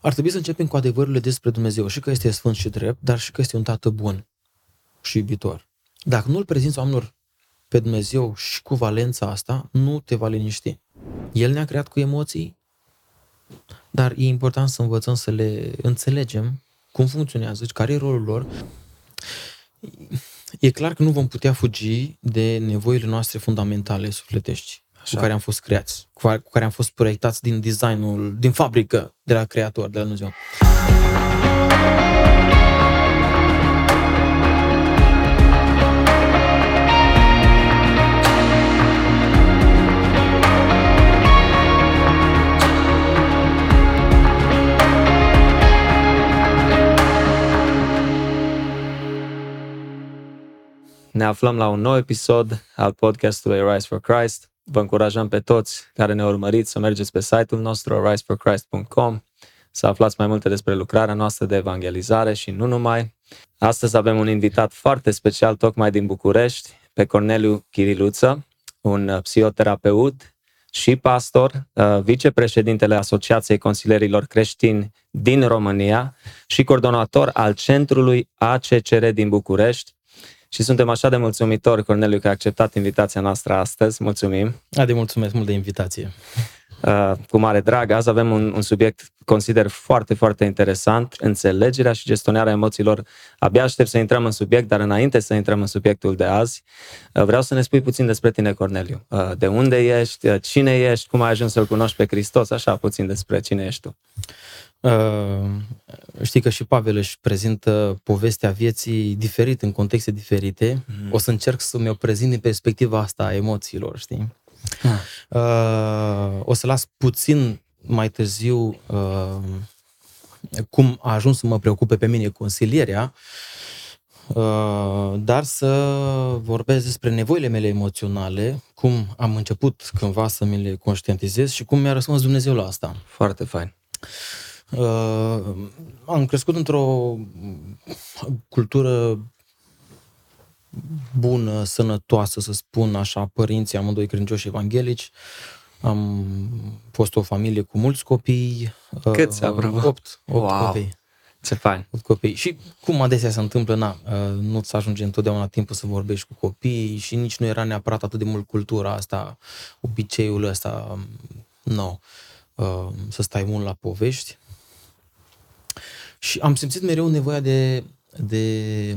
Ar trebui să începem cu adevărurile despre Dumnezeu și că este sfânt și drept, dar și că este un tată bun și iubitor. Dacă nu-L prezinți oamenilor pe Dumnezeu și cu valența asta, nu te va liniști. El ne-a creat cu emoții, dar e important să învățăm să le înțelegem cum funcționează, care e rolul lor. E clar că nu vom putea fugi de nevoile noastre fundamentale sufletești, Așa. cu care am fost creați, cu care am fost proiectați din designul, din fabrică, de la Creator, de la Dumnezeu. Ne aflăm la un nou episod al podcastului Rise for Christ. Vă încurajăm pe toți care ne urmăriți să mergeți pe site-ul nostru riseforchrist.com să aflați mai multe despre lucrarea noastră de evangelizare și nu numai. Astăzi avem un invitat foarte special tocmai din București, pe Corneliu Chiriluță, un psihoterapeut și pastor, uh, vicepreședintele Asociației Consilierilor Creștini din România și coordonator al Centrului ACCR din București, și suntem așa de mulțumitori, Corneliu, că a acceptat invitația noastră astăzi. Mulțumim! Adi, mulțumesc mult de invitație! Uh, cu mare drag, azi avem un, un subiect, consider, foarte, foarte interesant, înțelegerea și gestionarea emoțiilor. Abia aștept să intrăm în subiect, dar înainte să intrăm în subiectul de azi, uh, vreau să ne spui puțin despre tine, Corneliu. Uh, de unde ești, uh, cine ești, cum ai ajuns să-L cunoști pe Hristos, așa puțin despre cine ești tu. Uh, știi că și Pavel își prezintă povestea vieții diferit, în contexte diferite. Mm. O să încerc să mi-o prezint din perspectiva asta a emoțiilor, știi? Ah. Uh, o să las puțin mai târziu uh, cum a ajuns să mă preocupe pe mine consilierea, uh, dar să vorbesc despre nevoile mele emoționale, cum am început cândva să mi le conștientizez și cum mi-a răspuns Dumnezeu la asta. Foarte fain. Uh, am crescut într-o cultură bună, sănătoasă, să spun așa, părinții amândoi credincioși evanghelici. Am fost o familie cu mulți copii. Câți, uh, apropo? Opt, opt wow. copii. Ce fain. Opt copii. Și cum adesea se întâmplă, na, uh, nu-ți ajunge întotdeauna timpul să vorbești cu copii și nici nu era neapărat atât de mult cultura asta, obiceiul ăsta, um, nu, no, uh, să stai mult la povești. Și am simțit mereu nevoia de, de,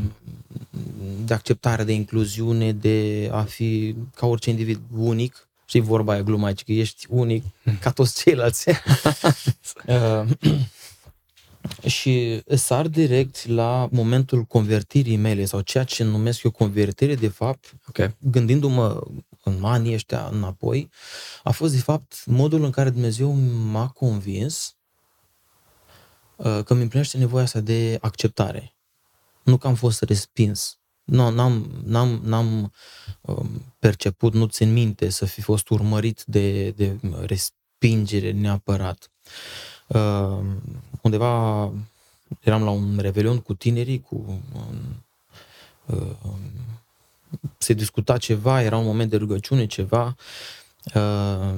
de acceptare, de incluziune, de a fi ca orice individ unic. Și vorba aia gluma aici, că ești unic ca toți ceilalți. uh, și sar direct la momentul convertirii mele sau ceea ce numesc eu convertire, de fapt, okay. gândindu-mă în anii ăștia înapoi, a fost de fapt modul în care Dumnezeu m-a convins Uh, că mi împlinește nevoia asta de acceptare. Nu că am fost respins. Nu, n-am, n-am, n-am um, perceput, nu țin minte să fi fost urmărit de, de respingere neapărat. Uh, undeva eram la un revelion cu tinerii, cu uh, se discuta ceva, era un moment de rugăciune, ceva. Uh,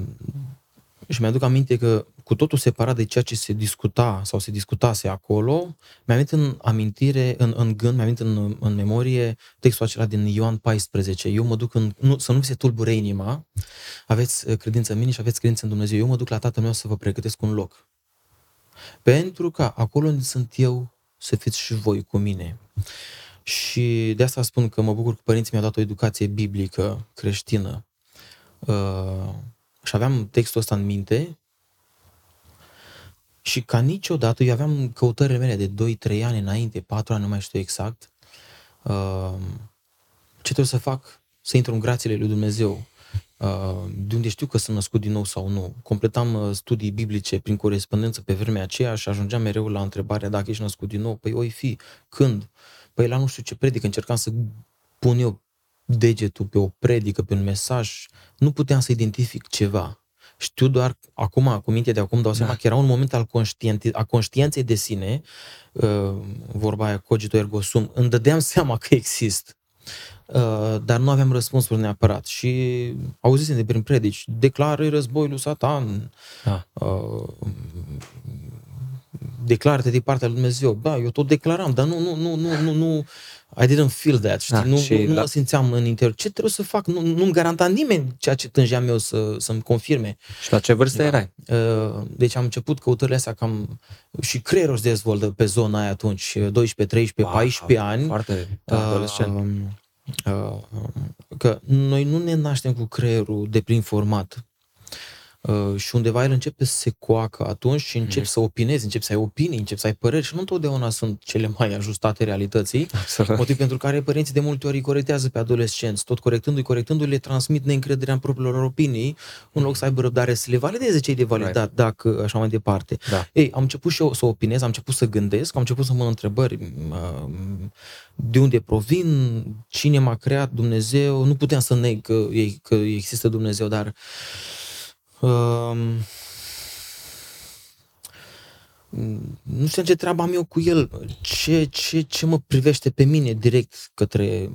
și mi-aduc aminte că cu totul separat de ceea ce se discuta sau se discutase acolo, mi-am în amintire, în, în gând, mi-am în, în memorie textul acela din Ioan 14. Eu mă duc în, nu, să nu vi se tulbure inima, aveți uh, credință în mine și aveți credință în Dumnezeu. Eu mă duc la Tatăl meu să vă pregătesc un loc. Pentru că acolo unde sunt eu, să fiți și voi cu mine. Și de asta spun că mă bucur că părinții mi-au dat o educație biblică, creștină. Uh, și aveam textul ăsta în minte și ca niciodată, eu aveam căutările mele de 2-3 ani înainte, 4 ani, nu mai știu exact, uh, ce trebuie să fac? Să intru în grațiile lui Dumnezeu. Uh, de unde știu că sunt născut din nou sau nu. Completam uh, studii biblice prin corespondență pe vremea aceea și ajungeam mereu la întrebarea dacă ești născut din nou. Păi oi fi, când? Păi la nu știu ce predică, încercam să pun eu degetul pe o predică, pe un mesaj, nu puteam să identific ceva. Știu doar acum, cu minte de acum, dau seama da. că era un moment al conștienței, a conștiinței de sine, uh, vorba aia cogito ergo sum, îmi dădeam seama că exist. Uh, dar nu aveam răspunsuri neapărat și auzisem de prin predici, declară războiul lui Satan, da. uh, declară de partea lui Dumnezeu. Da, eu tot declaram, dar nu, nu, nu, nu, nu, nu I didn't feel that, știi? Da, nu, și, nu, nu da. mă simțeam în interior. Ce trebuie să fac? Nu, nu-mi garanta nimeni ceea ce tângeam eu să, să-mi confirme. Și la ce vârstă da. erai? Uh, deci am început căutările astea cam... Și creierul se dezvoltă pe zona aia atunci, 12, 13, wow, 14 ani. Foarte da, adolescent. Uh, uh, că noi nu ne naștem cu creierul de plin format. Uh, și undeva el începe să se coacă atunci și începi mm. să opinezi, începi să ai opinii, începi să ai păreri și nu întotdeauna sunt cele mai ajustate realității. Absolut. Motiv pentru care părinții de multe ori îi corectează pe adolescenți, tot corectându-i, corectându-i, le transmit neîncrederea în propriilor lor opinii, în loc să aibă răbdare să le valideze cei de validat, right. dacă așa mai departe. Da. Ei, am început și eu să opinez, am început să gândesc, am început să mă întrebări uh, de unde provin, cine m-a creat, Dumnezeu, nu puteam să neg că, că există Dumnezeu, dar Uh, nu știu ce treabă am eu cu el, ce, ce, ce mă privește pe mine direct către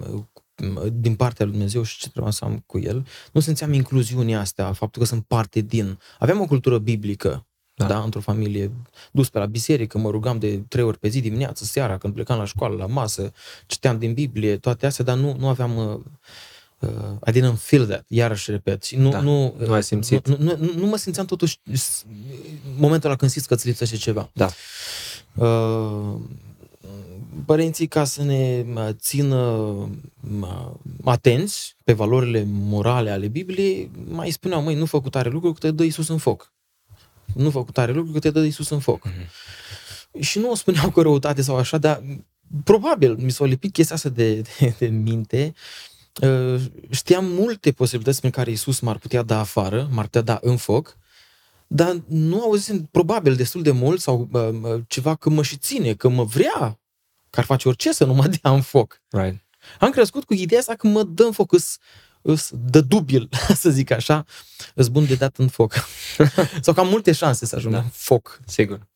din partea lui Dumnezeu și ce trebuie să am cu el. Nu simțeam incluziunea asta, faptul că sunt parte din... Aveam o cultură biblică, da. da, într-o familie, dus pe la biserică, mă rugam de trei ori pe zi, dimineață, seara, când plecam la școală, la masă, citeam din Biblie, toate astea, dar nu, nu aveam uh, uh, I didn't feel that, iarăși repet. Și nu, da, nu, nu ai simțit. Nu, nu, nu, nu mă simțeam totuși momentul ăla când simți că îți lipsește ceva. Da. Uh, părinții ca să ne țină atenți pe valorile morale ale Bibliei, mai spuneau, măi, nu fă cu tare lucru că te dă Iisus în foc. Nu fă cu tare lucru că te dă Iisus în foc. Mm-hmm. Și nu o spuneau cu răutate sau așa, dar probabil mi s-a lipit chestia asta de, de, de minte Uh, știam multe posibilități prin care Isus m-ar putea da afară, m-ar putea da în foc, dar nu auzisem probabil destul de mult sau uh, uh, ceva că mă și ține, că mă vrea, că ar face orice să nu mă dea în foc. Right. Am crescut cu ideea asta că mă dă în foc, îs, îs dă dubil, să zic așa, îs bun de dat în foc. sau că am multe șanse să ajung da. în foc. Sigur.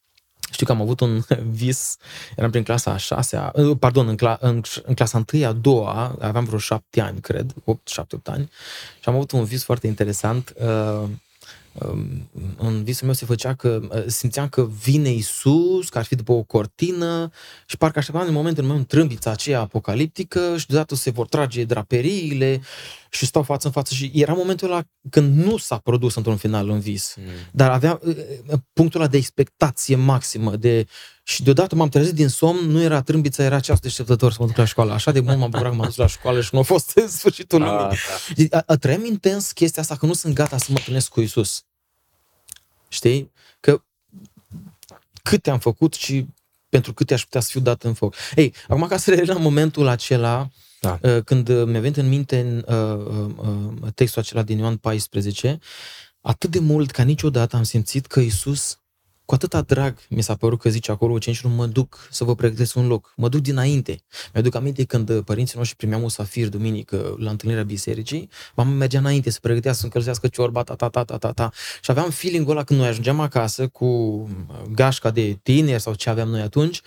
Știu că am avut un vis, eram prin clasa a șasea, uh, pardon, în, cla, în, în clasa întâia, a doua, aveam vreo șapte ani, cred, opt, șapte, opt ani, și am avut un vis foarte interesant. Uh, în visul meu se făcea că uh, simțeam că vine Isus, că ar fi după o cortină și parcă așteptam în moment în moment trâmbița aceea apocaliptică și deodată se vor trage draperiile și stau față în față și era momentul ăla când nu s-a produs într-un final în vis, mm. dar avea uh, uh, punctul ăla de expectație maximă de și deodată m-am trezit din somn, nu era trâmbița, era ceas deșteptător să mă duc la școală. Așa de mult m-am bucurat că m-am dus la școală și nu a fost sfârșitul ah, lumii. Da. A, trăim intens chestia asta, că nu sunt gata să mă întâlnesc cu Isus. Știi? Că câte am făcut și pentru câte aș putea să fiu dat în foc. Ei, acum ca să revenim la momentul acela, da. Uh, când mi-a venit în minte uh, uh, textul acela din Ioan 14, atât de mult ca niciodată am simțit că Isus cu atâta drag mi s-a părut că zice acolo ucenicilor, mă duc să vă pregătesc un loc. Mă duc dinainte. Mi-aduc aminte când părinții noștri primeau safir duminică la întâlnirea bisericii, mama mergea înainte să pregătea să încălzească ciorba, ta, ta, ta, ta, ta, ta. Și aveam feeling-ul ăla când noi ajungeam acasă cu gașca de tineri sau ce aveam noi atunci,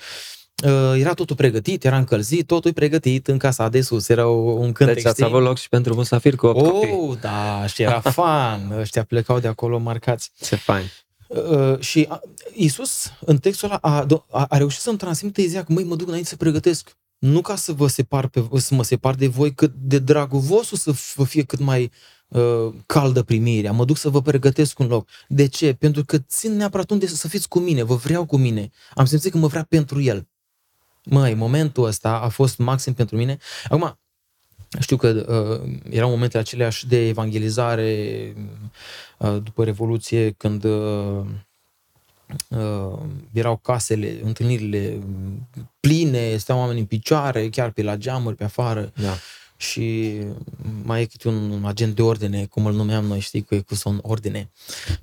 Uh, era totul pregătit, era încălzit, totul e pregătit în casa de sus, era un cântec. Deci ați avut loc și pentru musafir cu 8 oh, copii. da, și era fan, ăștia plecau de acolo marcați. Ce fain. Uh, și Isus, în textul ăla, a, a, a reușit să-mi transmită ideea că, măi, mă duc înainte să pregătesc. Nu ca să vă separ pe, să mă separ de voi, cât de dragul vostru să vă fie cât mai uh, caldă primirea. Mă duc să vă pregătesc un loc. De ce? Pentru că țin neapărat unde să fiți cu mine, vă vreau cu mine. Am simțit că mă vrea pentru el. Măi, momentul ăsta a fost maxim pentru mine. Acum, știu că uh, erau momentele aceleași de evangelizare uh, după Revoluție, când uh, uh, erau casele, întâlnirile pline, steau oameni în picioare, chiar pe la geamuri, pe afară. Da. Și mai e câte un agent de ordine, cum îl numeam noi, știi, cu, cu son ordine.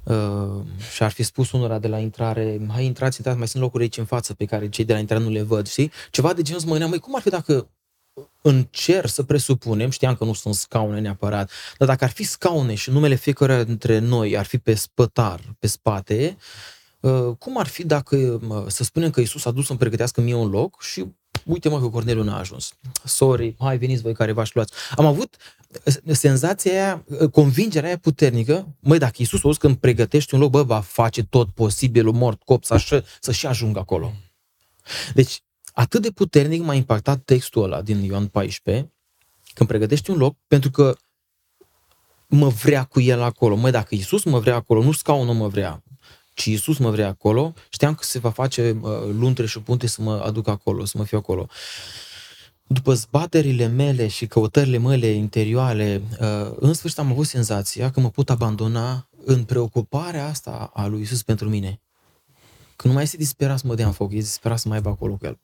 Uh, și ar fi spus unora de la intrare, hai intrați, intrați, mai sunt locuri aici în față pe care cei de la intrare nu le văd, știi? Ceva de genul să mă gândeam, cum ar fi dacă în cer să presupunem, știam că nu sunt scaune neapărat, dar dacă ar fi scaune și numele fiecare dintre noi ar fi pe spătar, pe spate, uh, cum ar fi dacă, să spunem că Isus a dus să-mi pregătească mie un loc și uite mă că Corneliu n-a ajuns. Sorry, hai veniți voi care v-aș luați. Am avut senzația aia, convingerea aia puternică, măi, dacă Iisus o când pregătește un loc, bă, va face tot posibilul, mort, cop, să, să-și ajungă acolo. Deci, atât de puternic m-a impactat textul ăla din Ioan 14, când pregătești un loc, pentru că mă vrea cu el acolo. Măi, dacă Iisus mă vrea acolo, nu scaunul mă vrea, ci Iisus mă vrea acolo, știam că se va face uh, luntre și punte să mă aduc acolo, să mă fiu acolo. După zbaterile mele și căutările mele interioare, uh, în sfârșit am avut senzația că mă pot abandona în preocuparea asta a lui Iisus pentru mine. Că nu mai este disperat să mă dea în foc, este disperat să mai aibă acolo cu el.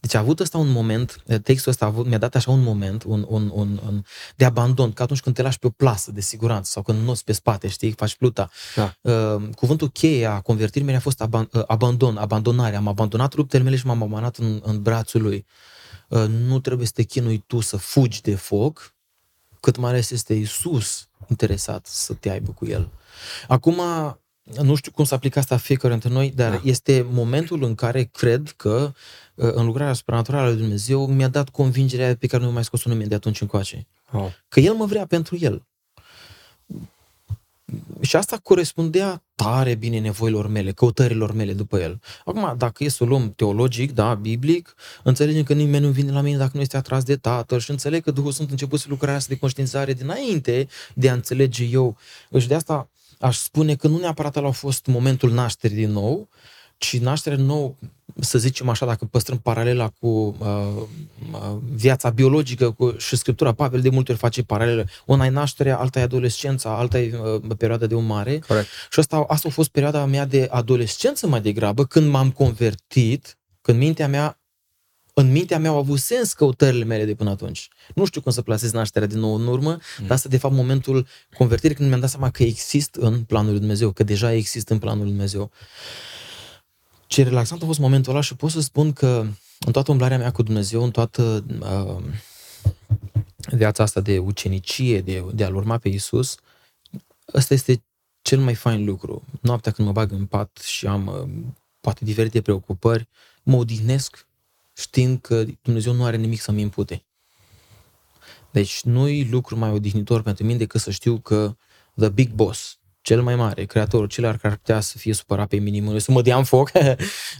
Deci a avut ăsta un moment, textul ăsta a avut, mi-a dat așa un moment un, un, un, un, de abandon, ca atunci când te lași pe o plasă de siguranță sau când noți pe spate, știi, faci pluta. Da. Uh, cuvântul cheie a convertirii mele a fost aban, uh, abandon, abandonare. Am abandonat luptele mele și m-am abandonat în, în brațul lui. Uh, nu trebuie să te chinui tu să fugi de foc, cât mai ales este Isus interesat să te aibă cu el. Acum, nu știu cum să aplică asta fiecare dintre noi, dar da. este momentul în care cred că uh, în lucrarea supranaturală lui Dumnezeu mi-a dat convingerea pe care nu mai scos-o nimeni de atunci încoace. Oh. Că El mă vrea pentru El. Și asta corespundea tare bine nevoilor mele, căutărilor mele după el. Acum, dacă e să o luăm teologic, da, biblic, înțelegem că nimeni nu vine la mine dacă nu este atras de Tatăl și înțeleg că Duhul Sfânt început să lucrarea asta de conștiințare dinainte de a înțelege eu. Și de asta aș spune că nu neapărat ăla a fost momentul nașterii din nou, ci nașterea nou, să zicem așa, dacă păstrăm paralela cu uh, uh, viața biologică cu, și Scriptura, Pavel de multe ori face paralele. Una e nașterea, alta e adolescența, alta e uh, perioada de umare. Correct. Și asta, asta a fost perioada mea de adolescență mai degrabă, când m-am convertit, când mintea mea în mintea mea au avut sens căutările mele de până atunci. Nu știu cum să plasez nașterea din nou în urmă, mm. dar asta de fapt momentul convertirii când mi-am dat seama că exist în planul lui Dumnezeu, că deja există în planul lui Dumnezeu. Ce relaxant a fost momentul ăla și pot să spun că în toată umblarea mea cu Dumnezeu, în toată uh, viața asta de ucenicie, de, de a-L urma pe Isus, ăsta este cel mai fain lucru. Noaptea când mă bag în pat și am uh, poate diferite preocupări, mă odihnesc știind că Dumnezeu nu are nimic să-mi impute. Deci nu-i lucru mai odihnitor pentru mine decât să știu că the big boss, cel mai mare, creatorul, cel care ar putea să fie supărat pe mine, să mă dea în foc,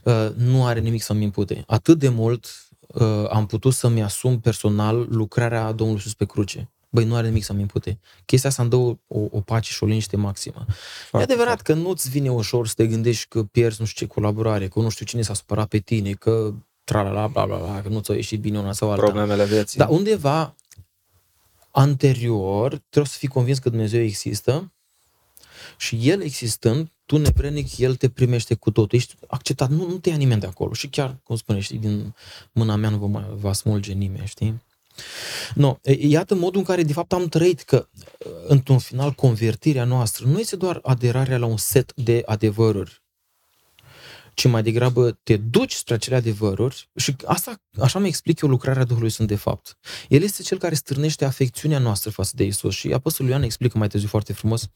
uh, nu are nimic să-mi impute. Atât de mult uh, am putut să-mi asum personal lucrarea Domnului Iisus pe cruce. Băi, nu are nimic să-mi impute. Chestia asta îmi dă o, o, o pace și o liniște maximă. Foarte e adevărat foarte. că nu-ți vine ușor să te gândești că pierzi nu știu ce colaborare, că nu știu cine s-a supărat pe tine, că tralala, bla, bla, bla, că nu ți-a ieșit bine una sau alta. Problemele vieții. Dar undeva anterior trebuie să fii convins că Dumnezeu există și El existând, tu nevrednic, El te primește cu totul. Ești acceptat, nu, nu te ia nimeni de acolo. Și chiar, cum spune, știi, din mâna mea nu vă mai va smulge nimeni, știi? No, iată modul în care, de fapt, am trăit că, într-un final, convertirea noastră nu este doar aderarea la un set de adevăruri ci mai degrabă te duci spre acele adevăruri și asta, așa mi explic eu lucrarea Duhului Sfânt de fapt. El este cel care stârnește afecțiunea noastră față de Isus și Apostolul Ioan explică mai târziu foarte frumos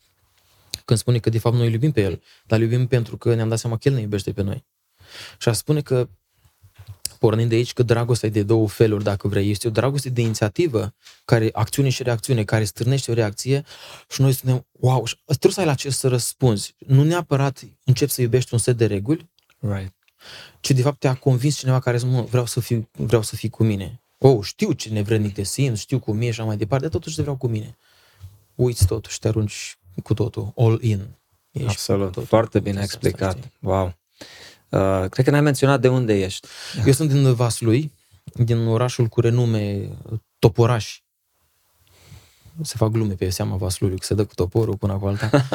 când spune că de fapt noi iubim pe El, dar îl iubim pentru că ne-am dat seama că El ne iubește pe noi. Și a spune că pornind de aici că dragostea e de două feluri, dacă vrei. Este o dragoste de inițiativă, care acțiune și reacțiune, care stârnește o reacție și noi spunem, wow, trebuie să ai la ce să răspunzi. Nu neapărat începi să iubești un set de reguli, Right. Ci de fapt te-a convins cineva care zice, vreau să fiu, vreau să fii cu mine. Oh, știu ce nevrednic te simți, știu cum e și așa mai departe, totuși te vreau cu mine. Uiți totuși, te arunci cu totul, all in. Ești Absolut, totul, foarte bine explicat. Wow. Uh, cred că n-ai menționat de unde ești. Eu sunt din Vaslui, din orașul cu renume Toporaș se fac glume pe seama vaslului, că se dă cu toporul cu una cu alta.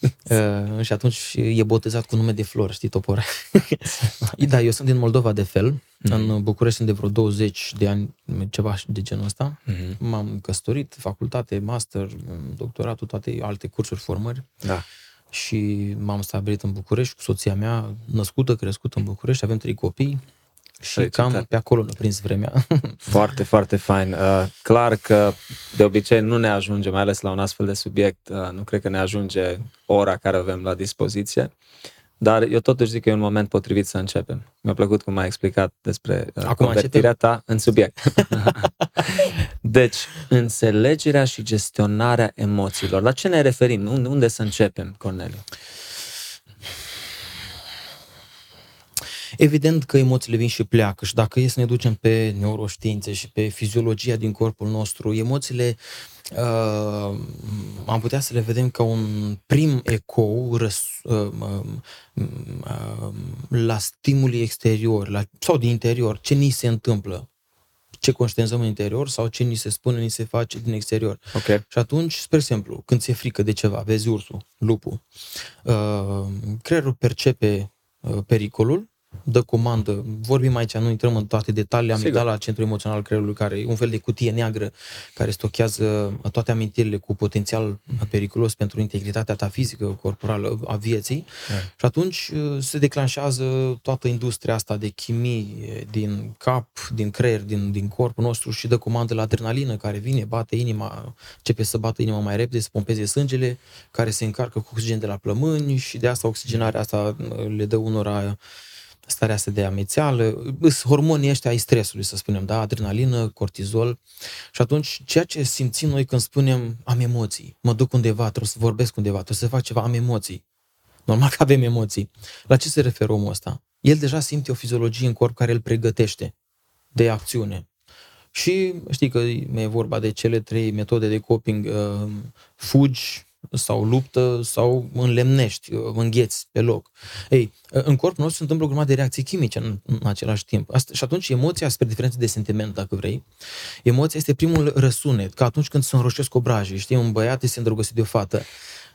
uh, și atunci e botezat cu nume de flori, știi, topor. da, eu sunt din Moldova de fel. Mm-hmm. În București sunt de vreo 20 de ani, ceva de genul ăsta. Mm-hmm. M-am căsătorit, facultate, master, doctoratul, toate alte cursuri, formări. Da. Și m-am stabilit în București cu soția mea, născută, crescută în București, avem trei copii și cam pe acolo ne prins vremea. Foarte, foarte fain. Uh, clar că de obicei nu ne ajunge, mai ales la un astfel de subiect, uh, nu cred că ne ajunge ora care avem la dispoziție. Dar eu totuși zic că e un moment potrivit să începem. Mi-a plăcut cum ai explicat despre uh, Acum convertirea începem? ta în subiect. deci, înțelegerea și gestionarea emoțiilor. La ce ne referim? Unde, unde să începem, Corneliu? Evident că emoțiile vin și pleacă și dacă e să ne ducem pe neuroștiințe și pe fiziologia din corpul nostru, emoțiile uh, am putea să le vedem ca un prim ecou răs, uh, uh, uh, la stimuli exterior la, sau din interior, ce ni se întâmplă, ce conștientizăm în interior sau ce ni se spune, ni se face din exterior. Ok. Și atunci, spre exemplu, când ți-e frică de ceva, vezi ursul, lupul, uh, creierul percepe uh, pericolul, dă comandă, vorbim aici, nu intrăm în toate detaliile, Sigur. amigdala, centrul emoțional al creierului, care e un fel de cutie neagră care stochează toate amintirile cu potențial periculos pentru integritatea ta fizică, corporală, a vieții. Yeah. Și atunci uh, se declanșează toată industria asta de chimie din cap, din creier, din, din corpul nostru și dă comandă la adrenalină care vine, bate inima, începe să bată inima mai repede, să pompeze sângele, care se încarcă cu oxigen de la plămâni și de asta oxigenarea asta uh, le dă unora starea asta de amețeală, sunt hormonii ăștia ai stresului, să spunem, da? Adrenalină, cortizol. Și atunci, ceea ce simțim noi când spunem am emoții, mă duc undeva, trebuie să vorbesc undeva, trebuie să fac ceva, am emoții. Normal că avem emoții. La ce se referă omul ăsta? El deja simte o fiziologie în corp care îl pregătește de acțiune. Și știi că e vorba de cele trei metode de coping, uh, fugi, sau luptă sau înlemnești, uh, îngheți pe loc. Ei, uh, în corpul nostru se întâmplă o grămadă de reacții chimice în, în același timp. Asta, și atunci emoția, spre diferență de sentiment, dacă vrei, emoția este primul răsunet, ca atunci când se înroșesc obrajii, știi, un băiat este îndrăgostit de o fată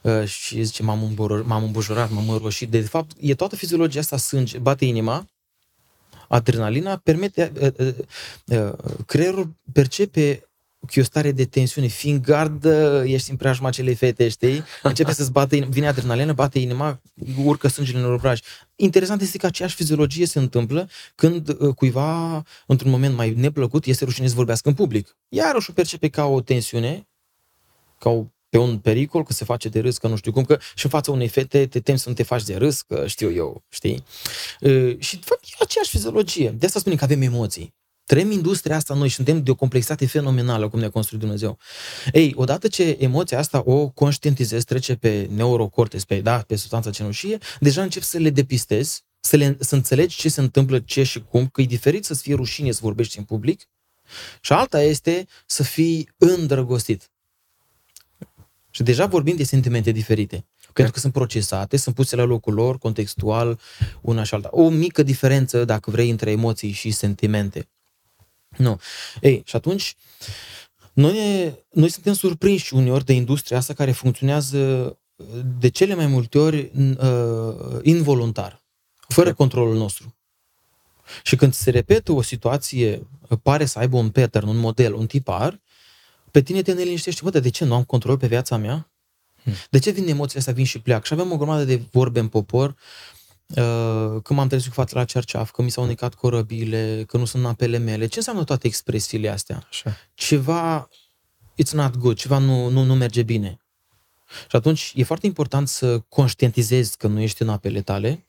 uh, și zice m-am, îmbor, m-am îmbujurat, m-am înroșit. De fapt, e toată fiziologia asta sânge, bate inima, adrenalina permite, uh, uh, uh, creierul percepe că e o stare de tensiune, fiind gardă, ești în preajma acelei fete, știi? Începe să-ți bată, inima, vine adrenalină, bate inima, urcă sângele în obraj. Interesant este că aceeași fiziologie se întâmplă când uh, cuiva, într-un moment mai neplăcut, este rușine să vorbească în public. Iarăși o percepe ca o tensiune, ca o pe un pericol, că se face de râs, că nu știu cum, că și în fața unei fete te temi să nu te faci de râs, că știu eu, știi? Uh, și, de fapt, e aceeași fiziologie. De asta spunem că avem emoții. Trăim industria asta noi și suntem de o complexitate fenomenală, cum ne-a construit Dumnezeu. Ei, odată ce emoția asta o conștientizezi, trece pe neurocortex, pe, da, pe substanța cenușie, deja încep să le depistezi, să, le, să înțelegi ce se întâmplă, ce și cum, că e diferit să-ți fie rușine să vorbești în public și alta este să fii îndrăgostit. Și deja vorbim de sentimente diferite. Okay. Pentru că sunt procesate, sunt puse la locul lor, contextual, una și alta. O mică diferență, dacă vrei, între emoții și sentimente. Nu. Ei, și atunci, noi, ne, noi suntem surprinși uneori de industria asta care funcționează de cele mai multe ori uh, involuntar, fără okay. controlul nostru. Și când se repetă o situație, pare să aibă un pattern, un model, un tipar, pe tine te neliniștește, bă, dar de ce nu am control pe viața mea? Hmm. De ce vin emoțiile astea, vin și pleacă? Și avem o grămadă de vorbe în popor, uh, că m-am trezit cu fața la cerceaf, că mi s-au unicat corăbile, că nu sunt în apele mele. Ce înseamnă toate expresiile astea? Așa. Ceva, it's not good, ceva nu, nu, nu merge bine. Și atunci e foarte important să conștientizezi că nu ești în apele tale.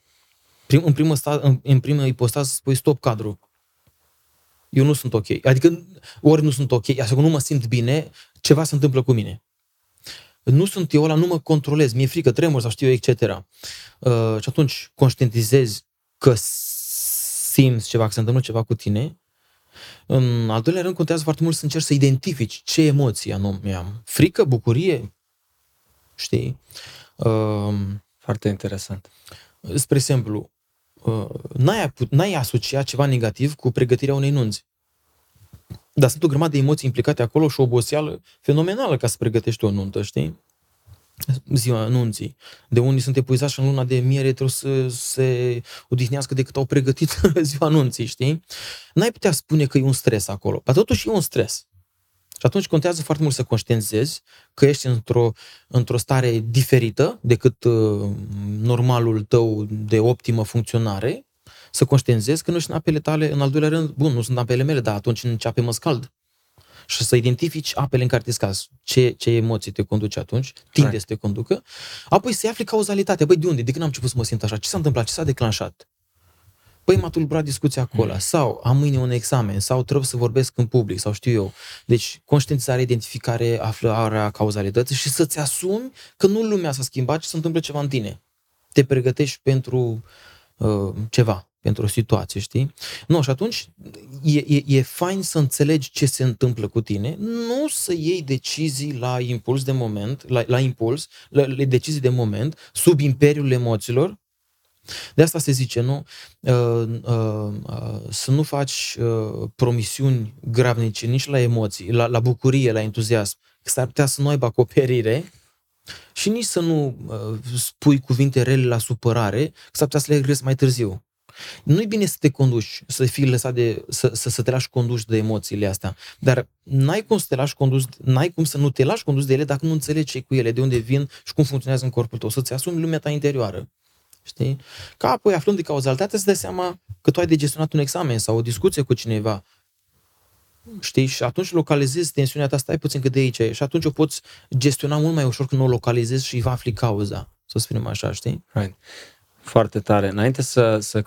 Prim, în, primă sta, în, în primă ipostază spui stop cadru. Eu nu sunt ok. Adică ori nu sunt ok, așa că nu mă simt bine, ceva se întâmplă cu mine. Nu sunt eu ăla, nu mă controlez, mi-e frică, tremur sau știu eu, etc. Uh, și atunci conștientizezi că simți ceva, că se întâmplă ceva cu tine. În al doilea rând, contează foarte mult să încerci să identifici ce emoții anume am. Frică, bucurie, știi? Uh, Foarte interesant. spre exemplu, uh, n-ai, n-ai asociat ceva negativ cu pregătirea unei nunți. Dar sunt o grămadă de emoții implicate acolo și o oboseală fenomenală ca să pregătești o nuntă, știi? Ziua nunții. De unii sunt epuizați și în luna de miere trebuie să se odihnească decât au pregătit ziua nunții, știi? N-ai putea spune că e un stres acolo. Dar totuși e un stres. Și atunci contează foarte mult să conștientizezi că ești într-o, într-o stare diferită decât uh, normalul tău de optimă funcționare, să conștientizezi că nu ești în apele tale, în al doilea rând, bun, nu sunt în apele mele, dar atunci în ce ape mă scald. și să identifici apele în care te scazi, ce, ce emoții te conduce atunci, tinde right. să te conducă, apoi să afli cauzalitatea. Băi, de unde? De când am început să mă simt așa? Ce s-a întâmplat? Ce s-a declanșat? Păi m-a tulburat discuția acolo, mm. sau am mâine un examen, sau trebuie să vorbesc în public, sau știu eu. Deci, conștientizare, identificare, aflarea cauzalității și să-ți asumi că nu lumea s-a schimbat, ci se întâmplă ceva în tine. Te pregătești pentru uh, ceva pentru o situație, știi? Nu, și atunci e, e, e fain să înțelegi ce se întâmplă cu tine, nu să iei decizii la impuls de moment, la, la impuls, la, la decizii de moment, sub imperiul emoțiilor, de asta se zice, nu? Uh, uh, uh, să nu faci uh, promisiuni gravnice nici la emoții, la, la bucurie, la entuziasm, că s-ar putea să nu aibă acoperire și nici să nu uh, spui cuvinte rele la supărare, că s-ar putea să le regresi mai târziu. Nu e bine să te conduci, să fii lăsat de, să, să, să te lași condus de emoțiile astea, dar n-ai cum să te lași condus, n-ai cum să nu te lași condus de ele dacă nu înțelegi ce cu ele, de unde vin și cum funcționează în corpul tău, să-ți asumi lumea ta interioară. Știi? Ca apoi, aflând de cauzalitate, să dai seama că tu ai de gestionat un examen sau o discuție cu cineva. Știi? Și atunci localizezi tensiunea ta, stai puțin cât de aici și atunci o poți gestiona mult mai ușor când o localizezi și va afli cauza, să spunem așa, știi? Right. Foarte tare. Înainte să, să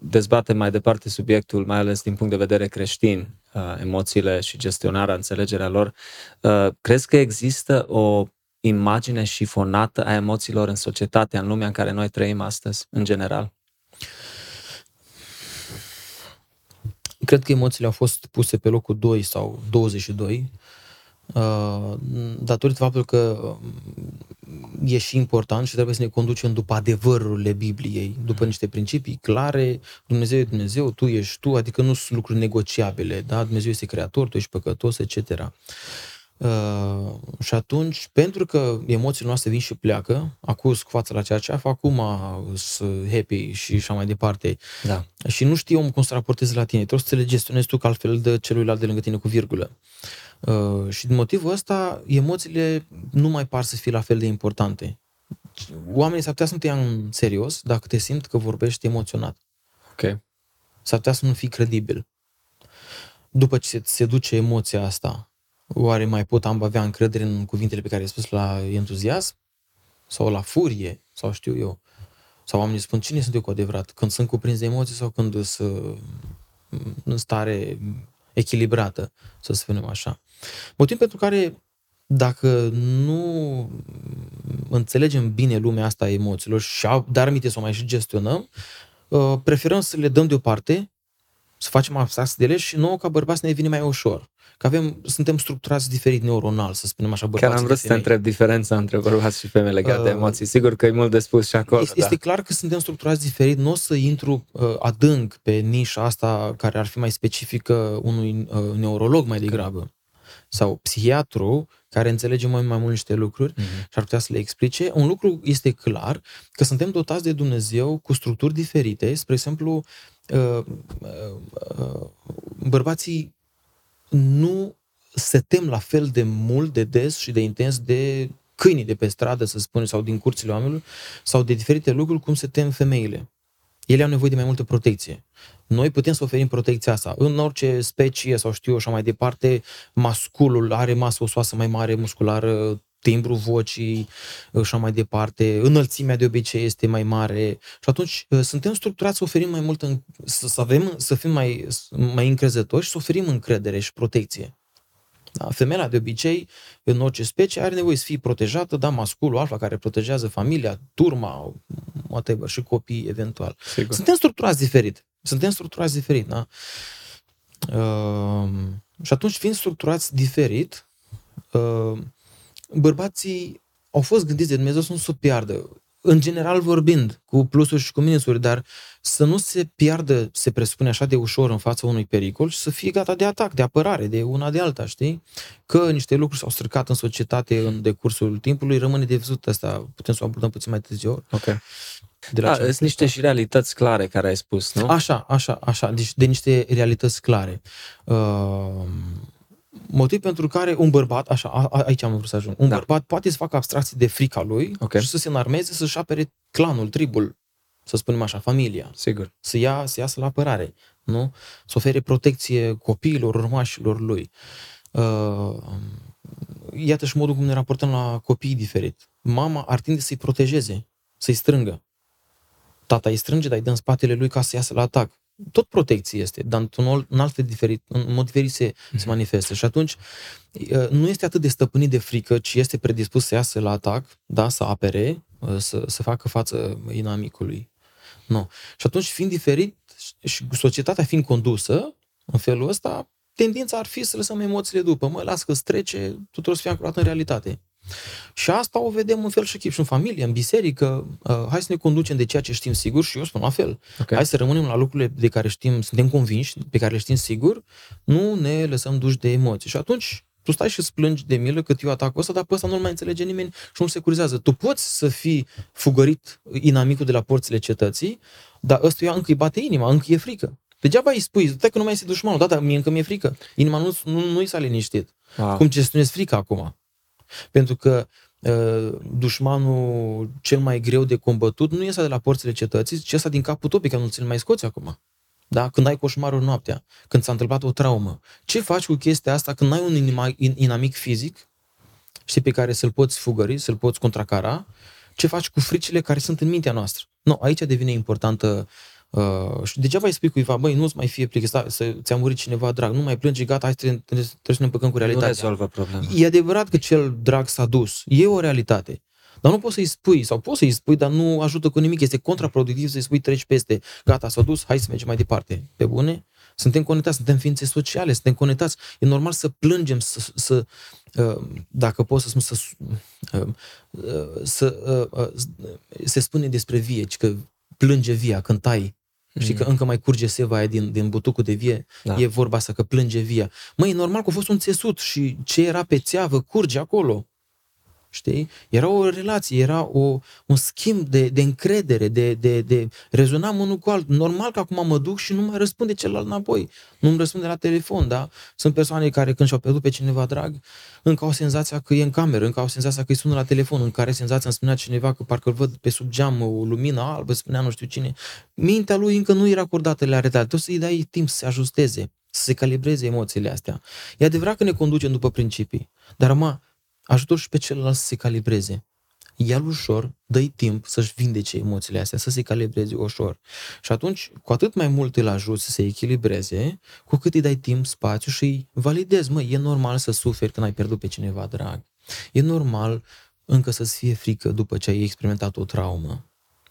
dezbatem mai departe subiectul, mai ales din punct de vedere creștin, uh, emoțiile și gestionarea, înțelegerea lor, uh, crezi că există o imagine șifonată a emoțiilor în societatea, în lumea în care noi trăim astăzi, în general? Cred că emoțiile au fost puse pe locul 2 sau 22 Uh, datorită faptului că um, e și important și trebuie să ne conducem după adevărurile Bibliei, după mm. niște principii clare, Dumnezeu e Dumnezeu, tu ești tu, adică nu sunt lucruri negociabile, da? Dumnezeu este creator, tu ești păcătos, etc. Uh, și atunci, pentru că emoțiile noastre vin și pleacă, acum cu fața la ceea ce fac, acum sunt happy și așa mai departe, da. și nu știi om cum să raporteze la tine, trebuie să le gestionezi tu ca altfel de celuilalt de lângă tine cu virgulă. Uh, și din motivul ăsta, emoțiile nu mai par să fie la fel de importante. Oamenii s-ar putea să nu te ia în serios dacă te simt că vorbești emoționat. Ok. S-ar putea să nu fii credibil. După ce se, se duce emoția asta, oare mai pot am avea încredere în cuvintele pe care le-ai spus la entuziasm? Sau la furie? Sau știu eu? Sau oamenii spun, cine sunt eu cu adevărat? Când sunt cuprins de emoții sau când sunt în stare echilibrată, să spunem așa. Motiv pentru care dacă nu înțelegem bine lumea asta a emoțiilor și dar aminte să o mai și gestionăm, uh, preferăm să le dăm deoparte, să facem abstracție de ele și nouă ca bărbați ne vine mai ușor. Că avem, suntem structurați diferit neuronal, să spunem așa, bărbați Chiar am vrut să te întreb diferența între bărbați și femei legate uh, de emoții. Sigur că e mult de spus și acolo. Este, da. este clar că suntem structurați diferit. Nu o să intru uh, adânc pe nișa asta care ar fi mai specifică unui uh, neurolog mai degrabă sau psihiatru care înțelege mai, mai mult niște lucruri mm-hmm. și ar putea să le explice. Un lucru este clar, că suntem dotați de Dumnezeu cu structuri diferite. Spre exemplu, uh, uh, uh, bărbații nu se tem la fel de mult, de des și de intens de câinii de pe stradă, să spunem, sau din curțile oamenilor, sau de diferite lucruri, cum se tem femeile. Ele au nevoie de mai multă protecție. Noi putem să oferim protecția asta. În orice specie sau știu eu așa mai departe, masculul are masă osoasă mai mare, musculară, timbru vocii și așa mai departe, înălțimea de obicei este mai mare și atunci ă, suntem structurați să oferim mai mult, în, să, să, avem, să fim mai, mai încrezători și să oferim încredere și protecție. Da? Femeia de obicei, în orice specie, are nevoie să fie protejată, da, masculul alfa care protejează familia, turma, whatever, și copii eventual. Sigur. Suntem structurați diferit. Suntem structurați diferit, da? Uh, și atunci, fiind structurați diferit, uh, bărbații au fost gândiți de Dumnezeu să nu se piardă. În general vorbind, cu plusuri și cu minusuri, dar să nu se piardă, se presupune așa de ușor în fața unui pericol și să fie gata de atac, de apărare, de una de alta, știi? Că niște lucruri s-au stricat în societate în decursul timpului, rămâne de văzut asta, putem să o abordăm puțin mai târziu. Ok. De la da, sunt niște și realități clare care ai spus, nu? Așa, așa, așa, deci de niște realități clare. Uh, motiv pentru care un bărbat, așa, a, aici am vrut să ajung, un da. bărbat poate să facă abstracții de frica lui okay. și să se înarmeze, să-și apere clanul, tribul, să spunem așa, familia. Sigur. Să, ia, să iasă la apărare, nu? Să ofere protecție copiilor, urmașilor lui. uh, iată și modul cum ne raportăm la copiii diferit. Mama ar tinde să-i protejeze, să-i strângă. Tata îi strânge, dar îi dă în spatele lui ca să iasă la atac. Tot protecție este, dar într-un alt fel diferit, în mod diferit se, mm-hmm. se mhm. manifestă. Și atunci uh, nu este atât de stăpânit de frică, ci este predispus să iasă la atac, da, să apere, uh, să, să facă față inamicului. Nu. Și atunci, fiind diferit și societatea fiind condusă, în felul ăsta, tendința ar fi să lăsăm emoțiile după. Mă, las că trece, tuturor să fie ancorat în realitate. Și asta o vedem în fel și chip și în familie, în biserică. Uh, hai să ne conducem de ceea ce știm sigur și eu spun la fel. Okay. Hai să rămânem la lucrurile de care știm, suntem convinși, pe care le știm sigur, nu ne lăsăm duși de emoții. Și atunci tu stai și îți plângi de milă cât eu atac ăsta, dar pe ăsta nu-l mai înțelege nimeni și nu securizează. Tu poți să fii fugărit inamicul de la porțile cetății, dar ăstuia încă îi bate inima, încă e frică. Degeaba îi spui, stai că nu mai este dușmanul, da, dar mie încă mi-e frică. Inima nu, nu, nu i s-a liniștit. Wow. Cum gestionezi frica acum? Pentru că uh, dușmanul cel mai greu de combătut nu este de la porțile cetății, ci ăsta din capul tău pe care nu ți-l mai scoți acum. Da? Când ai coșmarul noaptea, când s-a întâmplat o traumă. Ce faci cu chestia asta când ai un inamic fizic, știi, pe care să-l poți fugări, să-l poți contracara, ce faci cu fricile care sunt în mintea noastră? Nu, aici devine importantă Uh, și degeaba îi spui cuiva, băi, nu-ți mai fie plică, să ți-a murit cineva drag, nu mai plânge, gata, hai trebuie, trebuie să ne împăcăm cu realitatea. Nu rezolvă problema. E adevărat că cel drag s-a dus, e o realitate. Dar nu poți să-i spui, sau poți să-i spui, dar nu ajută cu nimic, este contraproductiv să-i spui treci peste, gata, s-a dus, hai să mergem mai departe. Pe bune? Suntem conectați, suntem ființe sociale, suntem conectați. E normal să plângem, să, să uh, dacă pot să spun, să, uh, să, se spune despre vie, că plânge via când tai Mm. Și că încă mai curge seva aia din, din butucul de vie, da. e vorba asta că plânge via. Măi, e normal că a fost un țesut și ce era pe țeavă curge acolo. Știi? Era o relație, era o, un schimb de, de încredere, de, de, de rezonam unul cu altul. Normal că acum mă duc și nu mai răspunde celălalt înapoi. Nu îmi răspunde la telefon, da? Sunt persoane care când și-au pierdut pe cineva drag, încă au senzația că e în cameră, încă au senzația că îi sună la telefon, în care senzația îmi spunea cineva că parcă îl văd pe sub geam o lumină albă, spunea nu știu cine. Mintea lui încă nu era acordată la realitate. Trebuie să-i dai timp să se ajusteze, să se calibreze emoțiile astea. E adevărat că ne conducem după principii, dar mă, ajută și pe celălalt să se calibreze. Ia-l ușor, dă timp să-și vindece emoțiile astea, să se calibreze ușor. Și atunci, cu atât mai mult îl ajut să se echilibreze, cu cât îi dai timp, spațiu și îi validezi. Mă, e normal să suferi când ai pierdut pe cineva drag. E normal încă să-ți fie frică după ce ai experimentat o traumă.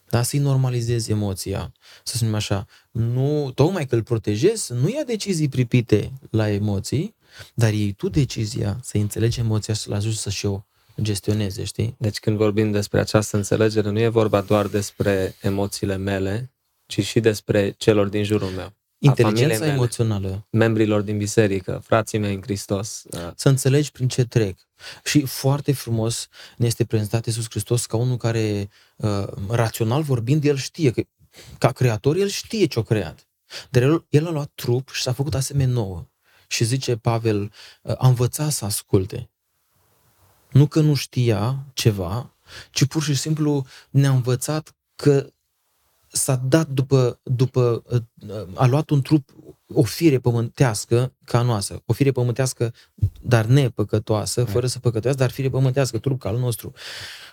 Dar să-i normalizezi emoția, să spunem așa, nu, tocmai că îl protejezi, nu ia decizii pripite la emoții, dar iei tu decizia să înțelegi emoția și să-l ajuți să-și o gestioneze, știi? Deci când vorbim despre această înțelegere, nu e vorba doar despre emoțiile mele, ci și despre celor din jurul meu. Inteligența mele, emoțională. Membrilor din biserică, frații mei în Hristos. Să înțelegi prin ce trec. Și foarte frumos ne este prezentat Iisus Hristos ca unul care, uh, rațional vorbind, el știe că, ca creator, el știe ce-a creat. Dar el, el a luat trup și s-a făcut asemenea nouă. Și zice Pavel, a învățat să asculte. Nu că nu știa ceva, ci pur și simplu ne-a învățat că s-a dat după, după a luat un trup, o fire pământească ca noastră, o fire pământească, dar nepăcătoasă, fără să păcătoasă, dar fire pământească, trup ca al nostru.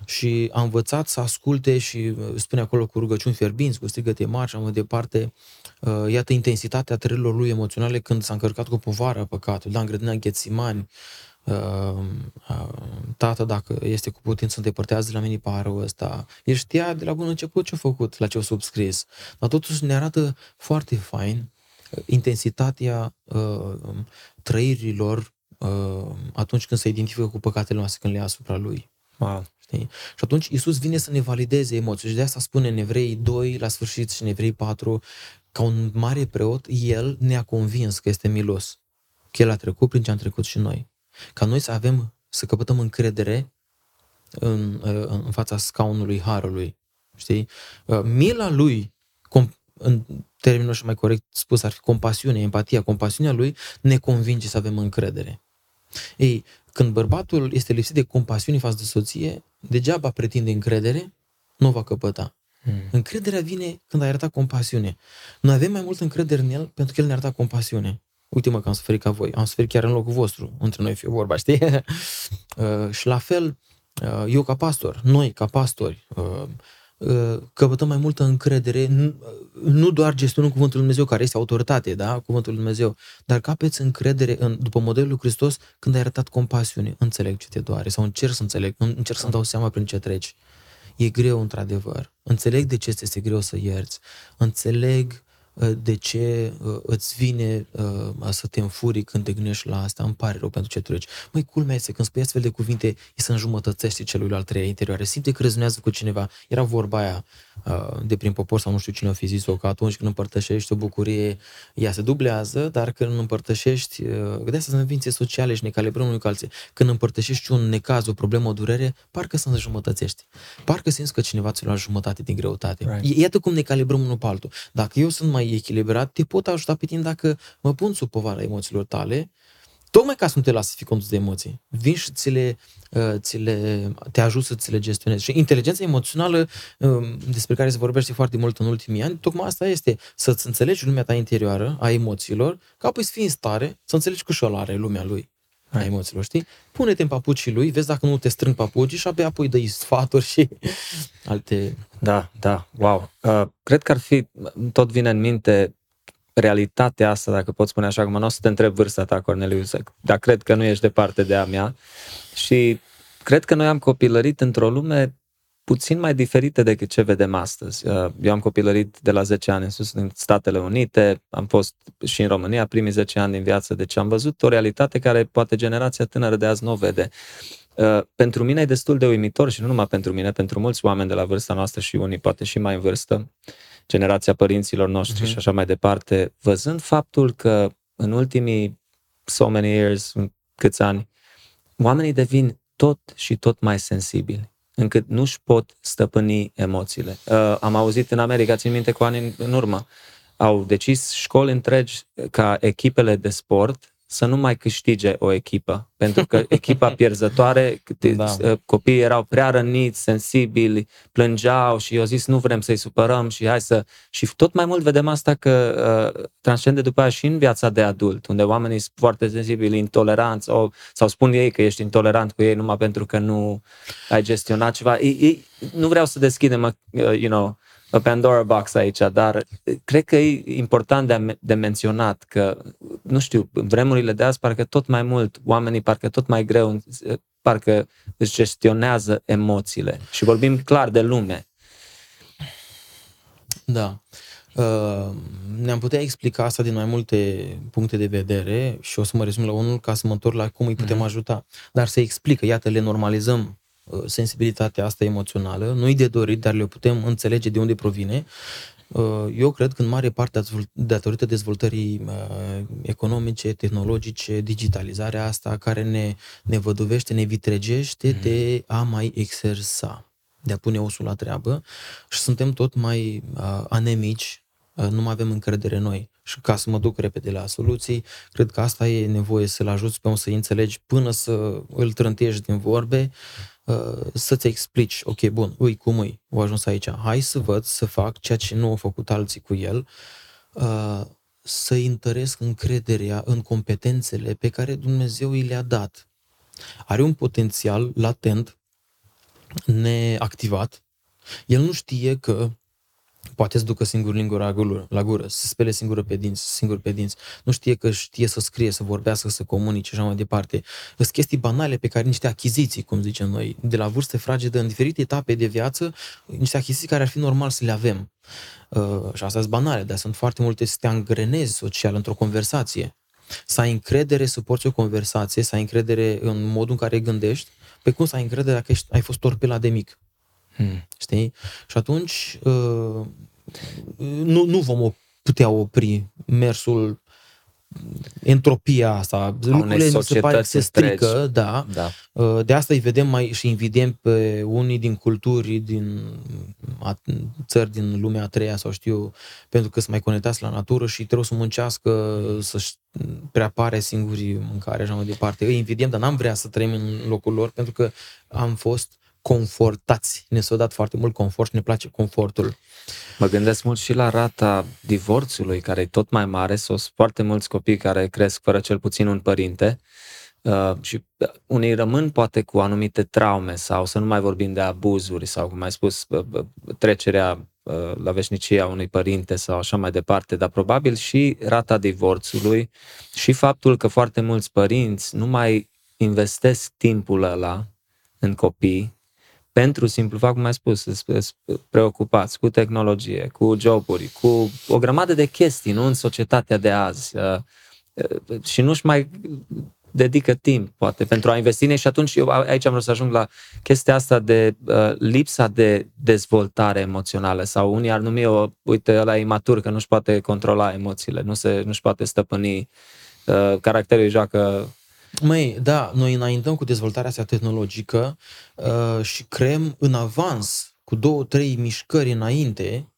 Și a învățat să asculte și spune acolo cu rugăciuni fierbinți, cu strigăte mari și mai departe, uh, iată intensitatea trăirilor lui emoționale când s-a încărcat cu povară păcatul, da, în grădina Ghețimani, uh, uh, tată, dacă este cu putință, să depărtează de la mine parul ăsta. El știa de la bun început ce a făcut, la ce a subscris. Dar totuși ne arată foarte fain intensitatea uh, trăirilor uh, atunci când se identifică cu păcatele noastre, când le ia asupra lui. Wow. Știi? Și atunci Isus vine să ne valideze emoții. Și de asta spune în Evrei 2, la sfârșit, și în Evrei 4, ca un mare preot, El ne-a convins că este milos. Că El a trecut prin ce am trecut și noi. Ca noi să avem, să căpătăm încredere în, în fața scaunului Harului. Știi? Mila lui, în termenul și mai corect spus ar fi compasiune, empatia, compasiunea lui ne convinge să avem încredere. Ei, când bărbatul este lipsit de compasiune față de soție, degeaba pretinde încredere, nu va căpăta. Hmm. Încrederea vine când ai arătat compasiune. Noi avem mai mult încredere în el pentru că el ne arăta compasiune. uite-mă că am suferit ca voi, am suferit chiar în locul vostru, între noi fie vorba, știi? uh, și la fel, uh, eu ca pastor, noi ca pastori, uh, uh, căpătăm mai multă încredere, nu, nu doar gestionăm Cuvântul Lui Dumnezeu, care este autoritate, da, Cuvântul Lui Dumnezeu, dar capeți încredere în, după modelul lui Hristos când ai arătat compasiune, înțeleg ce te doare sau încerc să înțeleg, încerc să-mi dau seama prin ce treci. E greu, într-adevăr. Înțeleg de ce este greu să ierți. Înțeleg uh, de ce uh, îți vine uh, să te înfuri când te gândești la asta, îmi pare rău pentru ce treci. Măi, culmea este, când spui astfel de cuvinte, e să înjumătățești celuilalt trei interioare. Simte că rezonează cu cineva. Era vorba aia de prin popor sau nu știu cine a fi zis-o, că atunci când împărtășești o bucurie, ea se dublează, dar când împărtășești, de asta sunt învințe sociale și ne calibrăm unui cu alții. Când împărtășești un necaz, o problemă, o durere, parcă să înjumătățești. Parcă simți că cineva ți-a luat jumătate din greutate. Right. Iată cum ne calibrăm unul pe altul. Dacă eu sunt mai echilibrat, te pot ajuta pe tine dacă mă pun sub povara emoțiilor tale Tocmai ca să nu te lasă să fii condus de emoții. Vin și ți le, uh, ți le, te ajut să ți le gestionezi. Și inteligența emoțională, um, despre care se vorbește foarte mult în ultimii ani, tocmai asta este, să-ți înțelegi lumea ta interioară, a emoțiilor, ca apoi să fii în stare să înțelegi că și ăla are lumea lui a emoțiilor, știi? Pune-te în papucii lui, vezi dacă nu te strâng papucii și abia apoi dă sfaturi și alte... Da, da, wow. Uh, cred că ar fi, tot vine în minte realitatea asta, dacă pot spune așa, cum nu o să te întreb vârsta ta, Cornelius, dar cred că nu ești departe de a mea. Și cred că noi am copilărit într-o lume puțin mai diferită decât ce vedem astăzi. Uh, eu am copilărit de la 10 ani în sus în Statele Unite, am fost și în România primii 10 ani din viață, deci am văzut o realitate care poate generația tânără de azi nu o vede. Uh, pentru mine e destul de uimitor și nu numai pentru mine, pentru mulți oameni de la vârsta noastră și unii poate și mai în vârstă, generația părinților noștri uh-huh. și așa mai departe, văzând faptul că în ultimii so many years, în câți ani, oamenii devin tot și tot mai sensibili încât nu-și pot stăpâni emoțiile. Uh, am auzit în America, țin minte cu ani în urmă, au decis școli întregi ca echipele de sport să nu mai câștige o echipă. Pentru că echipa pierzătoare, da. Uh, copiii erau prea răniți, sensibili, plângeau și eu zis nu vrem să-i supărăm și hai să... Și tot mai mult vedem asta că uh, transcende după aia și în viața de adult, unde oamenii sunt foarte sensibili, intoleranți sau, sau spun ei că ești intolerant cu ei numai pentru că nu ai gestionat ceva. Ei, ei, nu vreau să deschidem, uh, you know, a Pandora box aici, dar cred că e important de, de menționat că, nu știu, în vremurile de azi parcă tot mai mult, oamenii parcă tot mai greu, parcă își gestionează emoțiile și vorbim clar de lume. Da. Uh, ne-am putea explica asta din mai multe puncte de vedere și o să mă rezum la unul ca să mă întorc la cum îi putem mm-hmm. ajuta. Dar se explică, iată, le normalizăm Uh, sensibilitatea asta emoțională, nu-i de dorit, dar le putem înțelege de unde provine. Uh, eu cred că în mare parte datorită dezvoltării uh, economice, tehnologice, digitalizarea asta care ne, ne văduvește, ne vitregește mm. de a mai exersa, de a pune osul la treabă și suntem tot mai anemici, nu mai avem încredere în noi. Și ca să mă duc repede la soluții, cred că asta e nevoie să-l ajuți pe om să înțelegi până să îl trântești din vorbe, Uh, să-ți explici, ok, bun, ui, cum îi, o ajuns aici, hai să văd, să fac ceea ce nu au făcut alții cu el, uh, să întăresc încrederea în competențele pe care Dumnezeu îi le-a dat. Are un potențial latent, neactivat. El nu știe că poate să ducă singur lingura la gură, la gură, să spele singur pe dinți, singur pe dinți. Nu știe că știe să scrie, să vorbească, să comunice și așa mai departe. Sunt chestii banale pe care niște achiziții, cum zicem noi, de la vârste fragedă, în diferite etape de viață, niște achiziții care ar fi normal să le avem. Uh, și astea sunt banale, dar sunt foarte multe să te angrenezi social într-o conversație. Să ai încredere să porți o conversație, să ai încredere în modul în care gândești, pe cum să ai încredere dacă ești, ai fost torpelat de mic. Hmm. Știi? Și atunci uh, nu, nu vom putea opri mersul entropia asta, lucrurile mi se pare că se strică, da. da. Uh, de asta îi vedem mai și invidiem pe unii din culturi din țări din lumea a treia sau știu, pentru că sunt mai conectați la natură și trebuie să muncească, să-și preapare singurii mâncare așa mai departe. Îi invidiem, dar n-am vrea să trăim în locul lor pentru că am fost confortați. Ne s-a dat foarte mult confort și ne place confortul. Mă gândesc mult și la rata divorțului, care e tot mai mare. Sunt foarte mulți copii care cresc fără cel puțin un părinte uh, și uh, unii rămân poate cu anumite traume sau să nu mai vorbim de abuzuri sau, cum ai spus, uh, uh trecerea uh, la veșnicia unui părinte sau așa mai departe, dar probabil și rata divorțului și faptul că foarte mulți părinți nu mai investesc timpul ăla în copii pentru simplu fapt, cum ai spus, sunt preocupați cu tehnologie, cu joburi, cu o grămadă de chestii, nu în societatea de azi. Uh, uh, și nu-și mai dedică timp, poate, pentru a investi în ei și atunci eu aici am vrut să ajung la chestia asta de uh, lipsa de dezvoltare emoțională sau unii ar numi o, uite, ăla e imatur că nu-și poate controla emoțiile, nu se, nu-și poate stăpâni uh, caracterul joacă Măi, da, noi înaintăm cu dezvoltarea asta tehnologică uh, și creăm în avans, cu două, trei mișcări înainte,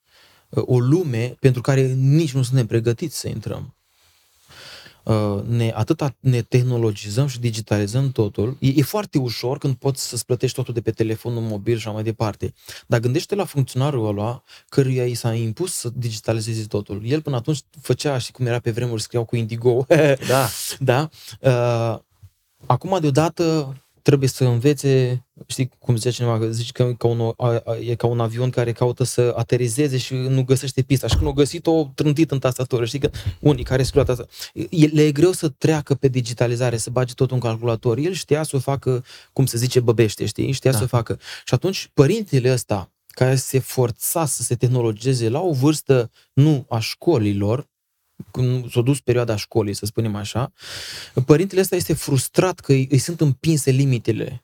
uh, o lume pentru care nici nu suntem pregătiți să intrăm. Uh, ne, atât ne tehnologizăm și digitalizăm totul. E, e foarte ușor când poți să-ți plătești totul de pe telefonul mobil și așa mai departe. Dar gândește la funcționarul ăla căruia i s-a impus să digitalizeze totul. El până atunci făcea, și cum era pe vremuri, scriau cu Indigo. da. da? Uh, acum, deodată, trebuie să învețe, știi cum zicea cineva, zici că ca un, e ca un avion care caută să aterizeze și nu găsește pista. Și când o găsit, o trântit în tastatură. Știi că unii care scriu asta, le e greu să treacă pe digitalizare, să bage tot în calculator. El știa să o facă, cum se zice, băbește, știi? Știa da. să o facă. Și atunci, părintele ăsta, care se forța să se tehnologizeze la o vârstă nu a școlilor, când s-a dus perioada școlii, să spunem așa, părintele ăsta este frustrat că îi, îi sunt împinse limitele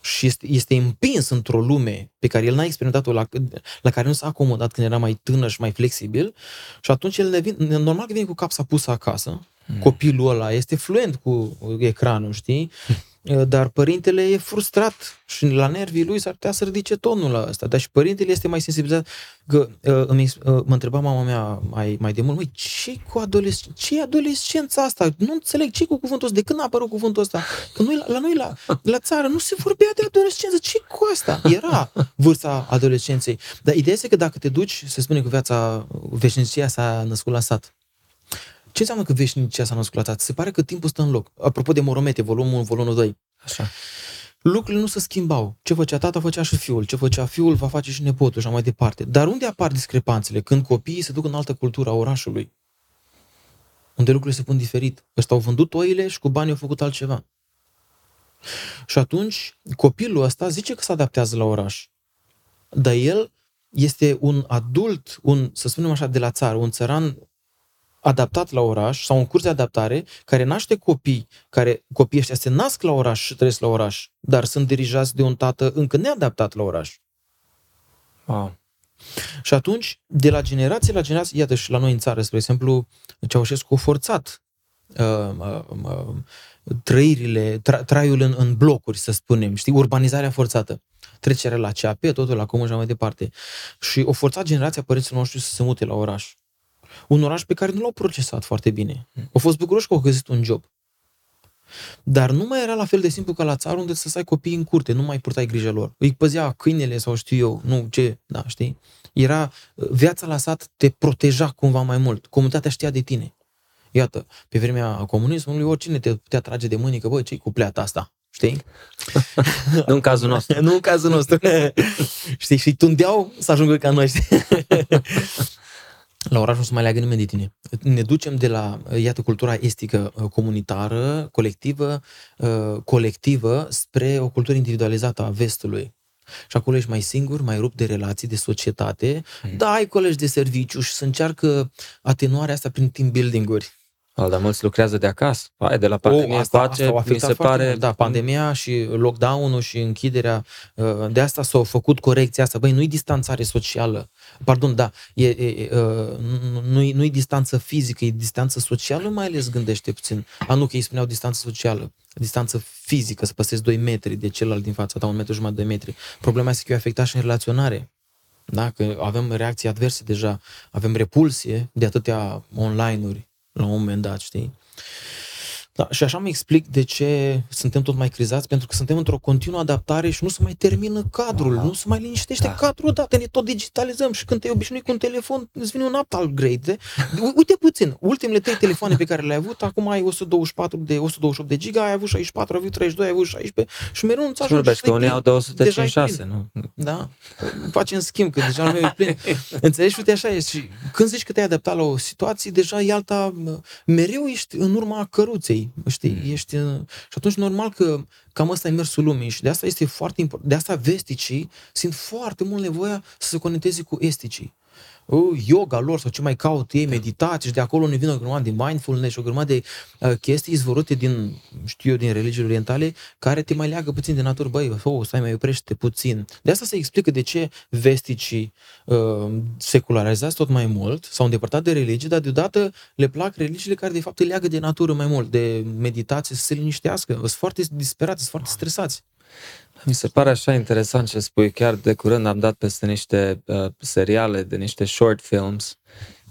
și este, este împins într-o lume pe care el n-a experimentat-o, la, la care nu s-a acomodat când era mai tânăr și mai flexibil și atunci el ne vin, normal că vine cu capsa pusă acasă, mm. copilul ăla este fluent cu ecranul, știi? Eh, dar părintele e frustrat și la nervii lui s-ar putea să ridice tonul la ăsta. Dar și părintele este mai sensibilizat. Că, uh, îmi, uh, mă întreba mama mea mai, mai de mult, măi, ce cu adolescența? ce adolescența asta? Nu înțeleg, ce cu cuvântul ăsta? De când a apărut cuvântul ăsta? Că noi, la noi, la, la țară, nu se vorbea de adolescență. ce cu asta? Era vârsta adolescenței. Dar ideea este că dacă te duci, se spune că viața, veșnicia s-a născut la sat. Ce înseamnă că veșnicia s-a născut la tată? Se pare că timpul stă în loc. Apropo de Moromete, volumul 1, volumul 2. Așa. Lucrurile nu se schimbau. Ce făcea tata, făcea și fiul. Ce făcea fiul, va face și nepotul și așa mai departe. Dar unde apar discrepanțele? Când copiii se duc în altă cultură a orașului. Unde lucrurile se pun diferit. Ăsta au vândut oile și cu banii au făcut altceva. Și atunci copilul ăsta zice că se adaptează la oraș. Dar el este un adult, un, să spunem așa, de la țară, un țăran adaptat la oraș sau în curs de adaptare, care naște copii, care copiii ăștia se nasc la oraș și trăiesc la oraș, dar sunt dirijați de un tată încă neadaptat la oraș. Wow. Și atunci, de la generație la generație, iată și la noi în țară, spre exemplu, Ceaușescu a forțat uh, uh, uh, trăirile, tra, traiul în, în blocuri, să spunem, știi, urbanizarea forțată, trecerea la CAP, totul la comun și mai departe. Și o forțat generația părinților noștri să se mute la oraș un oraș pe care nu l-au procesat foarte bine. Au fost bucuroși că au găsit un job. Dar nu mai era la fel de simplu ca la țară unde să stai copiii în curte, nu mai purtai grijă lor. Îi păzea câinele sau știu eu, nu ce, da, știi? Era, viața la sat te proteja cumva mai mult. Comunitatea știa de tine. Iată, pe vremea comunismului, oricine te putea trage de mâini că, bă, ce-i cu pleata asta? Știi? nu în cazul nostru. nu în cazul nostru. știi? Și tundeau să ajungă ca noi, știi? La oraș nu se mai leagă nimeni de tine. Ne ducem de la, iată, cultura estică uh, comunitară, colectivă, uh, colectivă, spre o cultură individualizată a vestului. Și acolo ești mai singur, mai rupt de relații, de societate, mm. da, ai colegi de serviciu și să încearcă atenuarea asta prin team building-uri. Dar mulți lucrează de acasă. Hai, de la pandemie oh, asta, face, asta mi se pare... Mult. Da, pandemia și lockdown-ul și închiderea, uh, de asta s-au făcut corecția asta. Băi, nu-i distanțare socială. Pardon, da, e, e, uh, nu-i, nu-i distanță fizică, e distanță socială, mai ales gândește puțin. A, nu, că ei spuneau distanță socială. Distanță fizică, să păstrezi 2 metri de celălalt din fața ta, un metru jumătate, 2 metri. Problema este că e afectat și în relaționare. Da? Că avem reacții adverse deja, avem repulsie de atâtea online-uri la un moment dat, știi? Da, și așa mi explic de ce suntem tot mai crizați, pentru că suntem într-o continuă adaptare și nu se mai termină cadrul, wow. nu se mai liniștește da. cadrul odată, ne tot digitalizăm și când te obișnuit cu un telefon, îți vine un upgrade. Uite puțin, ultimele trei telefoane pe care le-ai avut, acum ai 124 de 128 de giga, ai avut 64, ai avut 32, ai avut 16 și mereu nu-ți ajunge. Și că unii au 256, nu? Da, facem schimb, că deja nu e plin. Înțelegi? Uite, așa e. Și când zici că te-ai adaptat la o situație, deja e alta, mereu ești în urma căruței știi, mm. ești... Uh, și atunci normal că cam asta e mersul lumii și de asta este foarte important, de asta vesticii simt foarte mult nevoia să se conecteze cu esticii yoga lor sau ce mai caut ei, da. meditații și de acolo ne vine o grămadă de mindfulness și o grămadă de uh, chestii izvorute din, știu eu, din religiile orientale care te mai leagă puțin de natură. Băi, oh, stai mai oprește puțin. De asta se explică de ce vesticii uh, secularizați tot mai mult, s-au îndepărtat de religie, dar deodată le plac religiile care de fapt îi leagă de natură mai mult, de meditație, să se liniștească. Sunt foarte disperați, sunt foarte stresați. Mi se pare așa interesant ce spui. Chiar de curând am dat peste niște uh, seriale, de niște short films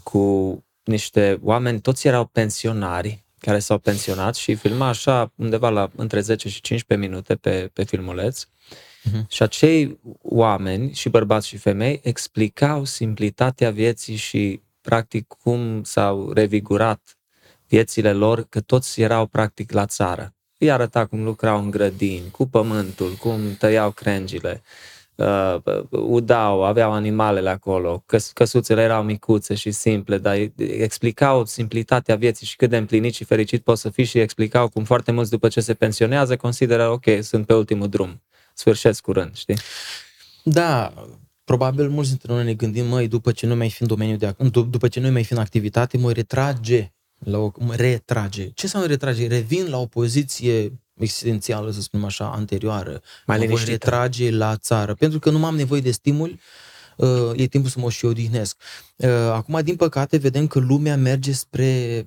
cu niște oameni, toți erau pensionari care s-au pensionat și filma așa undeva la între 10 și 15 minute pe, pe filmuleț. Uh-huh. Și acei oameni, și bărbați și femei, explicau simplitatea vieții și practic cum s-au revigurat viețile lor, că toți erau practic la țară îi arăta cum lucrau în grădini, cu pământul, cum tăiau crengile, uh, udau, aveau animalele acolo, căs- căsuțele erau micuțe și simple, dar explicau simplitatea vieții și cât de împlinit și fericit poți să fii și explicau cum foarte mulți după ce se pensionează consideră, ok, sunt pe ultimul drum, sfârșesc curând, știi? Da, probabil mulți dintre noi ne gândim, măi, după ce nu mai fi în domeniul de, după ce nu mai fi în activitate, mă retrage la o retrage. Ce înseamnă retrage? Revin la o poziție existențială, să spunem așa, anterioară. Mai mă voi retrage la țară. Pentru că nu am nevoie de stimul, uh, e timpul să mă și odihnesc. Uh, acum, din păcate, vedem că lumea merge spre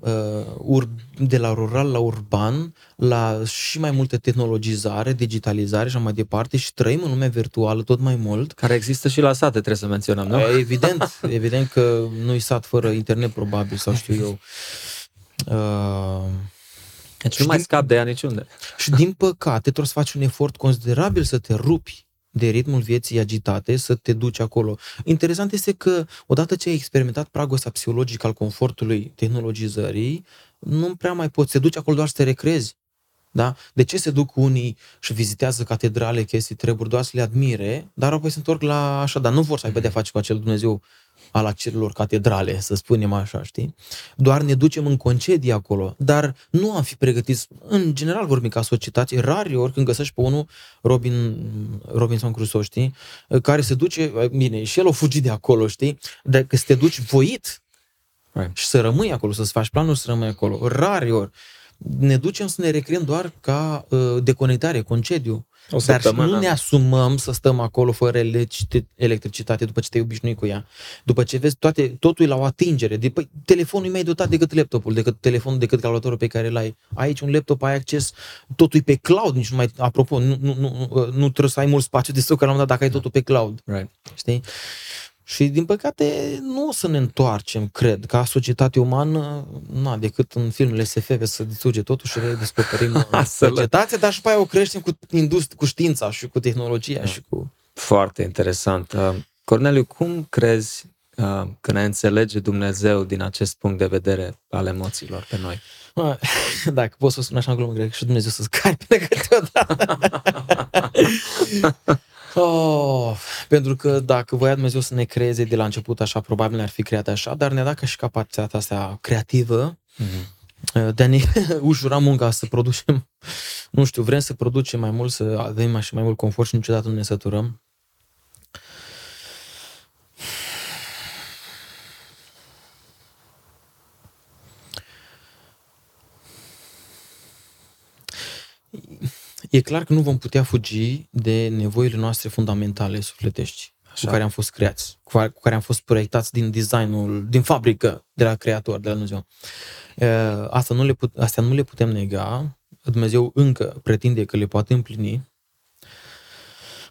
uh, de la rural la urban, la și mai multă tehnologizare, digitalizare și așa mai departe și trăim în lumea virtuală tot mai mult. Care există și la sate, trebuie să menționăm, nu? Evident, evident că nu-i sat fără internet, probabil, sau știu eu. Uh, deci nu mai din, scap de ea niciunde. Și din păcate trebuie să faci un efort considerabil să te rupi de ritmul vieții agitate, să te duci acolo. Interesant este că odată ce ai experimentat pragul ăsta psihologic al confortului tehnologizării, nu prea mai poți. Te duci acolo doar să te recrezi. Da? De ce se duc unii și vizitează catedrale, chestii, treburi, doar să le admire, dar apoi se întorc la așa, dar nu vor să aibă de-a face cu acel Dumnezeu al acelor catedrale, să spunem așa, știi? Doar ne ducem în concedii acolo, dar nu am fi pregătiți, în general vorbim ca societate, rari ori când găsești pe unul, Robin, Robinson Crusoe, știi? Care se duce, bine, și el o fugi de acolo, știi? Dar că să te duci voit right. și să rămâi acolo, să-ți faci planul să rămâi acolo, rari ori ne ducem să ne recriem doar ca uh, deconectare, concediu. O Dar și nu ne asumăm să stăm acolo fără electricitate după ce te-ai obișnuit cu ea. După ce vezi toate, totul e la o atingere. De, păi, telefonul e mai dotat decât laptopul, decât telefonul, decât calculatorul pe care îl ai. Aici un laptop, ai acces, totul e pe cloud, nici nu mai, apropo, nu, nu, nu, nu trebuie să ai mult spațiu de stoc la un dat dacă ai totul pe cloud. Right. Știi? Și, din păcate, nu o să ne întoarcem, cred, ca societate umană, na, decât în filmele SF să distruge totul și redescoperim societatea, dar și pe aia o creștem cu, industri- cu știința și cu tehnologia da. și cu... Foarte interesant. Uh, Corneliu, cum crezi uh, că ne înțelege Dumnezeu din acest punct de vedere al emoțiilor pe noi? Dacă pot să spun așa în glumă, cred că și Dumnezeu să scape câteodată. Oh, pentru că dacă voia Dumnezeu să ne creeze de la început așa, probabil ar fi creat așa, dar ne-a dat ca și capacitatea asta creativă mm-hmm. de a ne ușura munca să producem, nu știu, vrem să producem mai mult, să avem mai și mai mult confort și niciodată nu ne săturăm. E clar că nu vom putea fugi de nevoile noastre fundamentale sufletești, Așa. cu care am fost creați, cu care, cu care am fost proiectați din designul, din fabrică, de la creator, de la Dumnezeu. Asta nu le put, astea nu le putem nega. Dumnezeu încă pretinde că le poate împlini.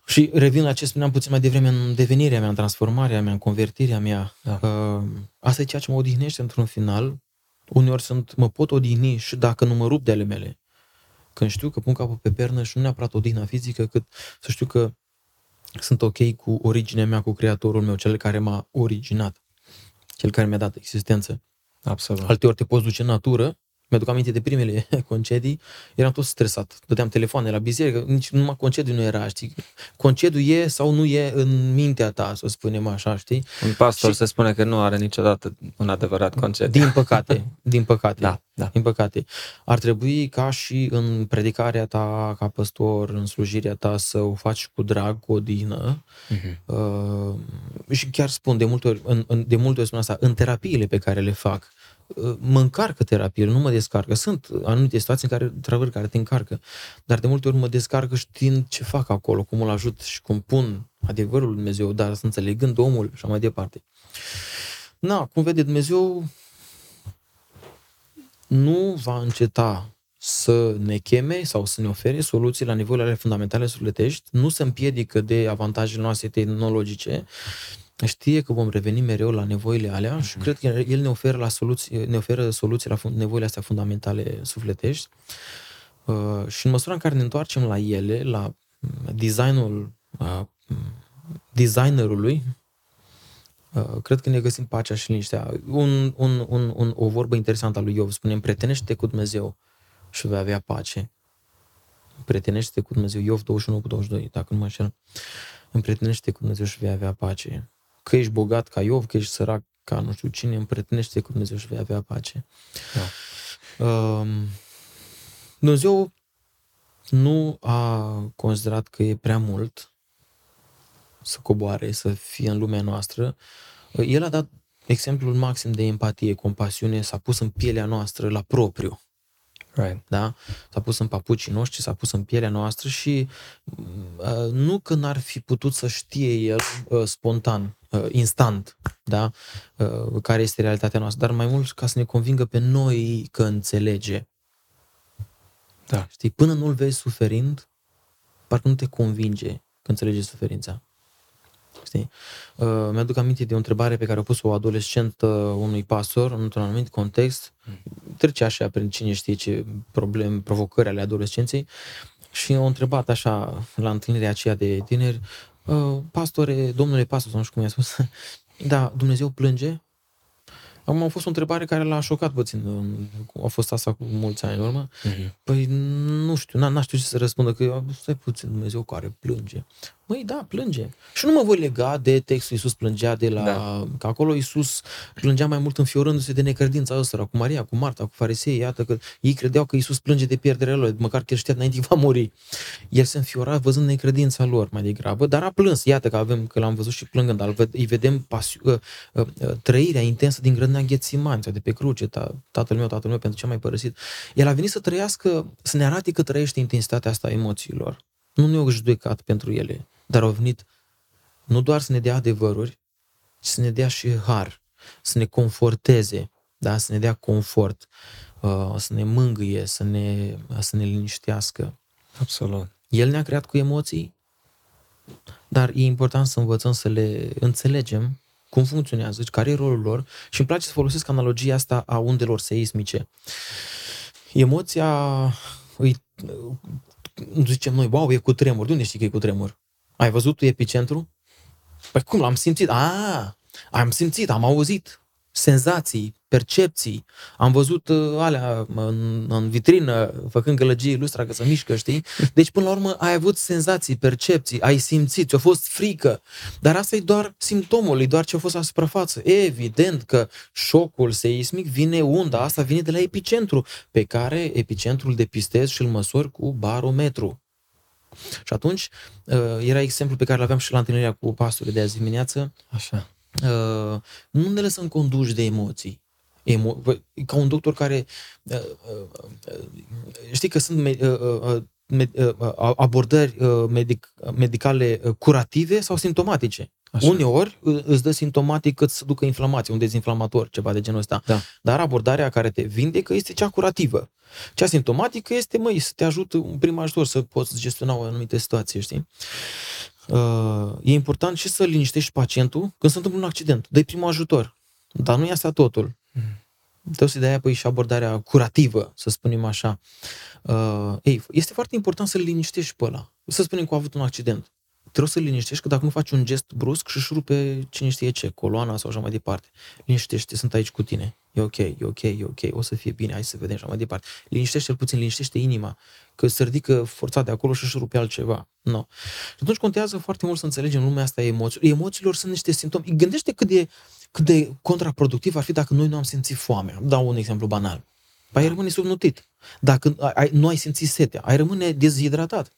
Și revin la ce spuneam puțin mai devreme în devenirea mea, în transformarea mea, în convertirea mea. Da. Asta e ceea ce mă odihnește într-un final Uneori sunt, mă pot odihni și dacă nu mă rup de ale mele. Când știu că pun capul pe pernă și nu neapărat odihna fizică, cât să știu că sunt ok cu originea mea, cu creatorul meu, cel care m-a originat, cel care mi-a dat existență. Absolut. Alte ori te poți duce în natură mi-aduc aminte de primele concedii, eram tot stresat. Dădeam telefoane la biserică, nici numai concediu nu era, știi? Concediu e sau nu e în mintea ta, să spunem așa, știi? Un pastor și... se spune că nu are niciodată un adevărat concediu. Din păcate, din păcate. Da, da. Din păcate. Ar trebui ca și în predicarea ta ca păstor, în slujirea ta, să o faci cu drag, cu odihnă. Uh-huh. Uh, și chiar spun de multe ori, în, în, de multe ori spun asta, în terapiile pe care le fac, mă încarcă terapiile, nu mă descarcă. Sunt anumite situații în care, într care te încarcă, dar de multe ori mă descarcă știind ce fac acolo, cum îl ajut și cum pun adevărul lui Dumnezeu, dar să înțelegând omul și așa mai departe. Na, cum vede Dumnezeu, nu va înceta să ne cheme sau să ne ofere soluții la nivelul fundamentale sufletești, nu se împiedică de avantajele noastre tehnologice, știe că vom reveni mereu la nevoile alea uh-huh. și mhm. cred că el ne oferă, la soluții, ne oferă soluții la nevoile astea fundamentale sufletești uh, și în măsura în care ne întoarcem la ele, la designul uh, designerului, uh, cred că ne găsim pacea și liniștea. Un, un, un, un, o vorbă interesantă a lui Iov spune, împretenește cu Dumnezeu și vei avea pace. Împretenește cu Dumnezeu. Iov 21 cu 22, dacă nu mă înșel. Împretenește cu Dumnezeu și vei avea pace că ești bogat ca Iov, că ești sărac ca nu știu cine, împrătinește cu Dumnezeu și vei avea pace. Da. Uh, Dumnezeu nu a considerat că e prea mult să coboare, să fie în lumea noastră. El a dat exemplul maxim de empatie, compasiune, s-a pus în pielea noastră la propriu. Right. Da? S-a pus în papucii noștri, s-a pus în pielea noastră și uh, nu că n-ar fi putut să știe el uh, spontan, uh, instant, da? uh, care este realitatea noastră, dar mai mult ca să ne convingă pe noi că înțelege. Da. Știi, până nu-l vezi suferind, parcă nu te convinge că înțelege suferința. Știi? Uh, mi-aduc aminte de o întrebare pe care a pus o adolescentă unui pastor într-un anumit context. Trece așa prin cine știe ce probleme, provocări ale adolescenței și a întrebat așa la întâlnirea aceea de tineri, uh, pastore, domnule pastor, nu știu cum i-a spus, da, Dumnezeu plânge? Acum a fost o întrebare care l-a șocat puțin. A fost asta cu mulți ani în urmă. Uh-huh. Păi nu știu, n-a, n-aș știu ce să răspundă, că stai puțin, Dumnezeu care plânge. Măi, da, plânge. Și nu mă voi lega de textul Iisus plângea de la... Da. Că acolo Iisus plângea mai mult înfiorându-se de necredința ăsta, cu Maria, cu Marta, cu farisei, iată că ei credeau că Iisus plânge de pierderea lor, măcar că el știa înainte va muri. El se înfiora văzând necredința lor mai degrabă, dar a plâns. Iată că avem, că l-am văzut și plângând, dar îi vedem pasiu, uh, uh, uh, trăirea intensă din grădina Ghețimani sau de pe cruce, ta, tatăl meu, tatăl meu, pentru ce a mai părăsit. El a venit să trăiască, să ne arate că trăiește intensitatea asta a emoțiilor. Nu ne-au judecat pentru ele dar au venit nu doar să ne dea adevăruri, ci să ne dea și har, să ne conforteze, da? să ne dea confort, uh, să ne mângâie, să ne, să ne liniștească. Absolut. El ne-a creat cu emoții, dar e important să învățăm să le înțelegem cum funcționează, care e rolul lor și îmi place să folosesc analogia asta a undelor seismice. Emoția, îi, zicem noi, wow, e cu tremur. De unde știi că e cu tremur? Ai văzut tu epicentru? Păi cum, l-am simțit? A, am simțit, am auzit senzații, percepții. Am văzut uh, alea în, în vitrină, făcând gălăgie lustra că se mișcă, știi? Deci, până la urmă, ai avut senzații, percepții, ai simțit, ți-a fost frică. Dar asta e doar simptomul, e doar ce a fost la suprafață. Evident că șocul seismic vine, unda asta vine de la epicentru, pe care epicentrul depistezi și îl măsori cu barometru. Și atunci uh, era exemplu pe care l aveam și la întâlnirea cu pastorul de azi dimineață. Așa. Uh, nu ne lăsăm conduși de emoții. Emo- ca un doctor care uh, știi că sunt abordări medic, medicale curative sau simptomatice. Așa. Uneori îți dă simptomatic cât să ducă inflamație, un dezinflamator, ceva de genul ăsta. Da. Dar abordarea care te vindecă este cea curativă. Cea simptomatică este, măi, să te ajută un prim ajutor să poți gestiona o anumită situație, știi? Uh, e important și să liniștești pacientul când se întâmplă un accident. Dă-i primul ajutor. Dar nu e asta totul. Mm. Trebuie să dai apoi și abordarea curativă, să spunem așa. Uh, ei, este foarte important să-l liniștești pe ăla. Să spunem că a avut un accident trebuie să liniștești, că dacă nu faci un gest brusc și își rupe cine știe ce, coloana sau așa mai departe. Liniștește, sunt aici cu tine. E ok, e ok, e ok, o să fie bine, hai să vedem așa mai departe. Liniștește-l puțin, liniștește inima, că se ridică forța de acolo și își rupe altceva. No. Și atunci contează foarte mult să înțelegem lumea asta a emoțiilor. Emoțiilor sunt niște simptome. Gândește cât de, cât de contraproductiv ar fi dacă noi nu am simțit foamea. Dau un exemplu banal. Păi ai rămâne subnutit. Dacă ai, nu ai simțit setea, ai rămâne dezhidratat.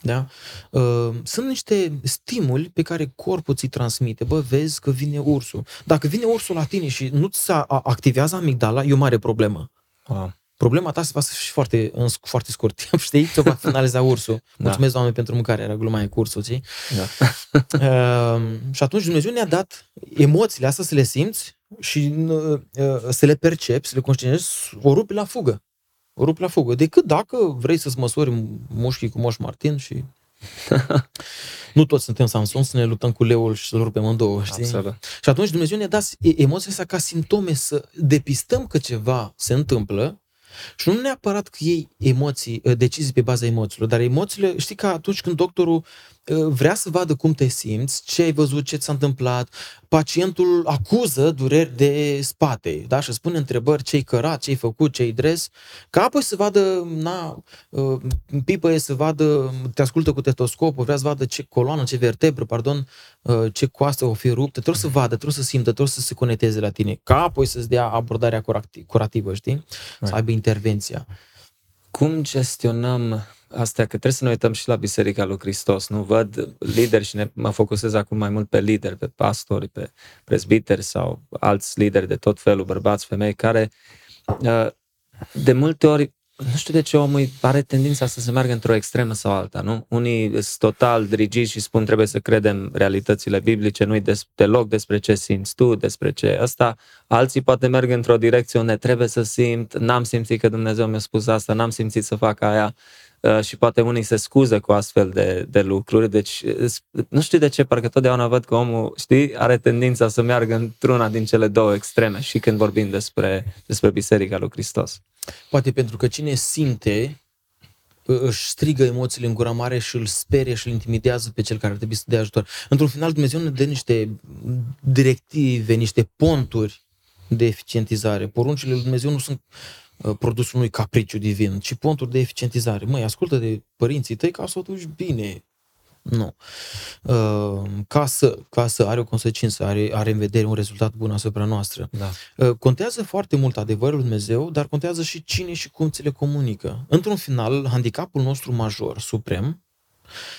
Da? Uh, sunt niște stimuli pe care corpul ți transmite. Bă, vezi că vine ursul. Dacă vine ursul la tine și nu ți activează amigdala, e o mare problemă. Ah. Problema ta se va fi foarte, în foarte scurt timp, știi? Ce va finaliza ursul. Da. Mulțumesc, Doamne, pentru mâncare, era gluma cu ursul, știi? Da. uh, și atunci Dumnezeu ne-a dat emoțiile astea să le simți și uh, să le percepi, să le conștientizezi, o rupi la fugă rup la fugă. Decât dacă vrei să-ți măsori mușchii cu Moș Martin și... nu toți suntem Samson să ne luptăm cu leul și să-l rupem în două, știi? Absolut. Și atunci Dumnezeu ne-a dat emoțiile astea ca simptome să depistăm că ceva se întâmplă și nu neapărat că iei emoții, decizii pe baza emoțiilor, dar emoțiile, știi că atunci când doctorul vrea să vadă cum te simți, ce ai văzut, ce ți s-a întâmplat. Pacientul acuză dureri de spate, da? Și spune întrebări ce-ai cărat, ce-ai făcut, ce-ai dres, ca apoi să vadă, na, uh, pipă e să vadă, te ascultă cu tetoscopul, vrea să vadă ce coloană, ce vertebră, pardon, uh, ce coastă o fi ruptă, trebuie să vadă, trebuie să simtă, trebuie să se conecteze la tine, ca apoi să-ți dea abordarea curativă, știi? Să aibă intervenția. Cum gestionăm astea, că trebuie să ne uităm și la Biserica lui Hristos. Nu văd lideri și ne, mă focusez acum mai mult pe lideri, pe pastori, pe prezbiteri sau alți lideri de tot felul, bărbați, femei, care uh, de multe ori nu știu de ce omul are tendința să se meargă într-o extremă sau alta, nu? Unii sunt total drigiți și spun trebuie să credem realitățile biblice, nu-i des, deloc despre ce simți tu, despre ce ăsta. Alții poate merg într-o direcție unde trebuie să simt, n-am simțit că Dumnezeu mi-a spus asta, n-am simțit să fac aia. Uh, și poate unii se scuză cu astfel de, de lucruri, deci nu știu de ce, parcă totdeauna văd că omul, știi, are tendința să meargă într-una din cele două extreme și când vorbim despre, despre Biserica lui Hristos. Poate pentru că cine simte își strigă emoțiile în gura mare și îl sperie și îl intimidează pe cel care ar trebui să dea ajutor. Într-un final, Dumnezeu ne dă niște directive, niște ponturi de eficientizare. Poruncile lui Dumnezeu nu sunt Uh, produsul unui capriciu divin, ci ponturi de eficientizare. Măi, ascultă de părinții tăi ca să o duci bine. Nu. Uh, ca să, ca să are o consecință, are, are în vedere un rezultat bun asupra noastră. Da. Uh, contează foarte mult adevărul lui Dumnezeu, dar contează și cine și cum ți le comunică. Într-un final, handicapul nostru major, suprem,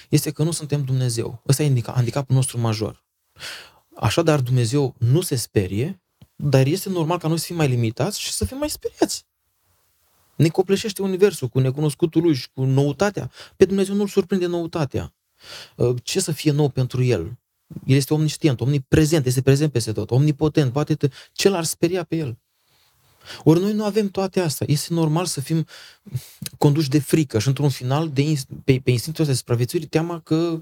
este că nu suntem Dumnezeu. Ăsta e handicapul nostru major. Așadar, Dumnezeu nu se sperie, dar este normal ca noi să fim mai limitați și să fim mai speriați. Ne copleșește universul cu necunoscutul lui și cu noutatea. Pe Dumnezeu nu-l surprinde noutatea. Uh, ce să fie nou pentru el? El este omniștient, omniprezent, este prezent peste tot, omnipotent, poate ce l-ar speria pe el? Ori noi nu avem toate astea. Este normal să fim conduși de frică și într-un final de, pe, pe instinctul de supraviețuire, teama că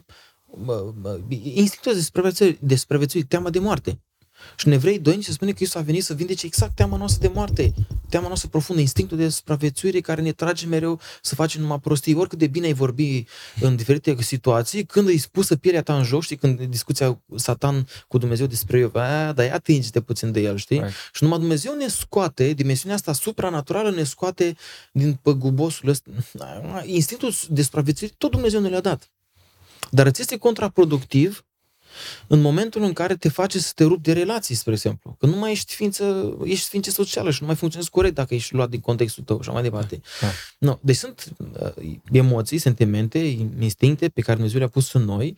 instinctul de supraviețuire, de supraviețuire, teama de moarte. Și în Evrei 2 se spune că Iisus a venit să vindece exact teama noastră de moarte, teama noastră profundă, instinctul de supraviețuire care ne trage mereu să facem numai prostii. Oricât de bine ai vorbi în diferite situații, când îi spusă pielea ta în joc, știi, când discuția Satan cu Dumnezeu despre eu, dar ia atinge-te puțin de el, știi? Right. Și numai Dumnezeu ne scoate, dimensiunea asta supranaturală ne scoate din păgubosul ăsta. Instinctul de supraviețuire, tot Dumnezeu ne l-a dat. Dar îți este contraproductiv în momentul în care te face să te rupi de relații, spre exemplu. Că nu mai ești ființă, ești ființă socială și nu mai funcționezi corect dacă ești luat din contextul tău și mai departe. Da. No. Deci sunt uh, emoții, sentimente, instincte pe care Dumnezeu le-a pus în noi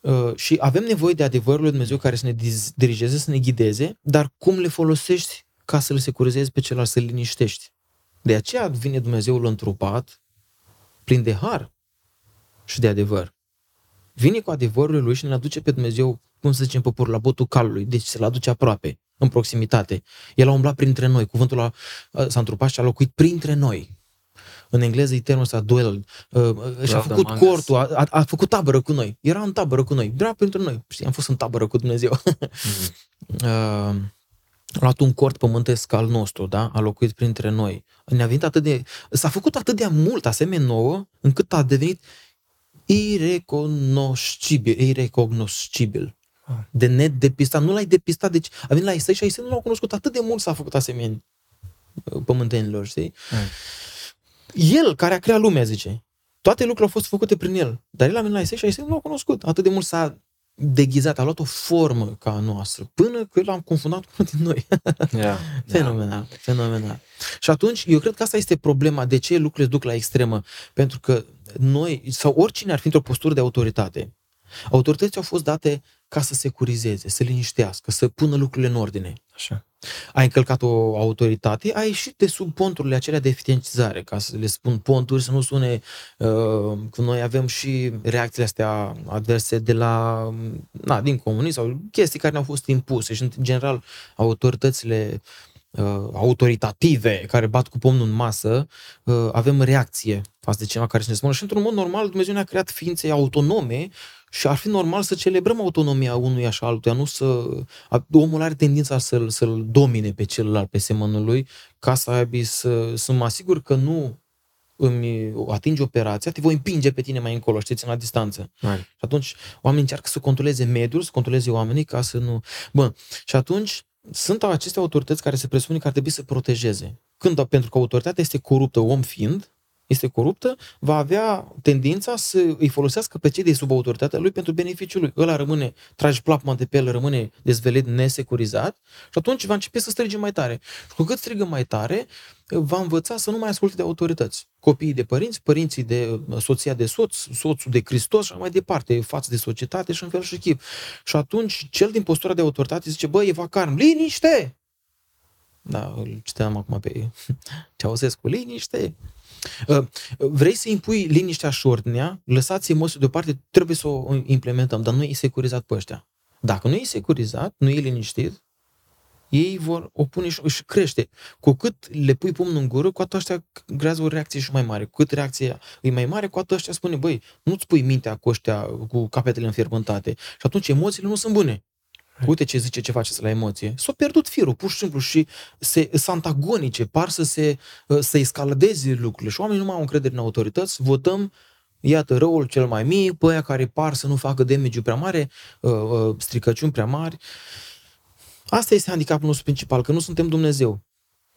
uh, și avem nevoie de adevărul lui Dumnezeu care să ne dirigeze, să ne ghideze, dar cum le folosești ca să le securizezi pe celălalt, să-l liniștești. De aceea vine Dumnezeul întrupat, plin de har și de adevăr vine cu adevărul lui și ne aduce pe Dumnezeu, cum să zicem, poporul la botul calului, deci se-l aduce aproape, în proximitate. El a umblat printre noi, cuvântul a, s-a întrupat și a locuit printre noi. În engleză e termenul ăsta, dwell, uh, și-a făcut cortul, a, a, a făcut tabără cu noi. Era în tabără cu noi, era printre noi. Știi, am fost în tabără cu Dumnezeu. mm. uh, a luat un cort pământesc al nostru, da? A locuit printre noi. Ne-a venit atât de... S-a făcut atât de mult asemenea nouă, încât a devenit irecunoscibil, irecognoscibil. De nedepistat. Nu l-ai depistat, deci a venit la Isai și Isai nu l-au cunoscut atât de mult s-a făcut asemenea pământenilor, știi? Mm. El care a creat lumea, zice. Toate lucrurile au fost făcute prin el. Dar el a venit la Isai și Isai nu l-au cunoscut. Atât de mult s-a deghizat, a luat o formă ca a noastră, până că l-am confundat cu unul din noi. Yeah, fenomenal, yeah. fenomenal. Și atunci, eu cred că asta este problema, de ce lucrurile duc la extremă. Pentru că noi, sau oricine ar fi într-o postură de autoritate, autoritățile au fost date ca să securizeze, să liniștească, să pună lucrurile în ordine. Așa. Ai încălcat o autoritate, ai ieșit de sub ponturile acelea de eficientizare, ca să le spun ponturi, să nu sune uh, că noi avem și reacțiile astea adverse de la, na, din comunism sau chestii care ne-au fost impuse și, în general, autoritățile uh, autoritative care bat cu pomnul în masă, uh, avem reacție față de cineva care se ne spune și într-un mod normal Dumnezeu ne-a creat ființe autonome și ar fi normal să celebrăm autonomia unui și altuia, nu să... Omul are tendința să-l, să-l domine pe celălalt, pe semănul lui, ca să aibă să, să mă asigur că nu îmi atinge operația, te voi împinge pe tine mai încolo, știți, la distanță. Hai. Și atunci oamenii încearcă să controleze mediul, să controleze oamenii ca să nu... Bun, și atunci sunt aceste autorități care se presupune că ar trebui să protejeze. Când, pentru că autoritatea este coruptă, om fiind, este coruptă, va avea tendința să îi folosească pe cei de sub autoritatea lui pentru beneficiul lui. Ăla rămâne, tragi plapma de pe el, rămâne dezvelit, nesecurizat și atunci va începe să strige mai tare. Și cu cât strigă mai tare, va învăța să nu mai asculte de autorități. Copiii de părinți, părinții de soția de soț, soțul de Hristos și mai departe, față de societate și în fel și chip. Și atunci cel din postura de autoritate zice, băi, e vacarm, liniște! Da, îl citeam acum pe Ceausescu, liniște! Uh, vrei să impui liniștea și ordinea, lăsați emoții deoparte, trebuie să o implementăm, dar nu e securizat pe ăștia. Dacă nu e securizat, nu e liniștit, ei vor opune și își crește. Cu cât le pui pumnul în gură, cu atât ăștia creează o reacție și mai mare. Cu cât reacția e mai mare, cu atât ăștia spune, băi, nu-ți pui mintea cu ăștia, cu capetele înfierbântate. Și atunci emoțiile nu sunt bune. Uite ce zice ce face la emoție. S-a pierdut firul, pur și simplu, și se, sunt antagonice, par să se uh, să escaladeze lucrurile. Și oamenii nu mai au încredere în autorități, votăm iată, răul cel mai mic, pe aia care par să nu facă damage prea mare, uh, uh, stricăciuni prea mari. Asta este handicapul nostru principal, că nu suntem Dumnezeu.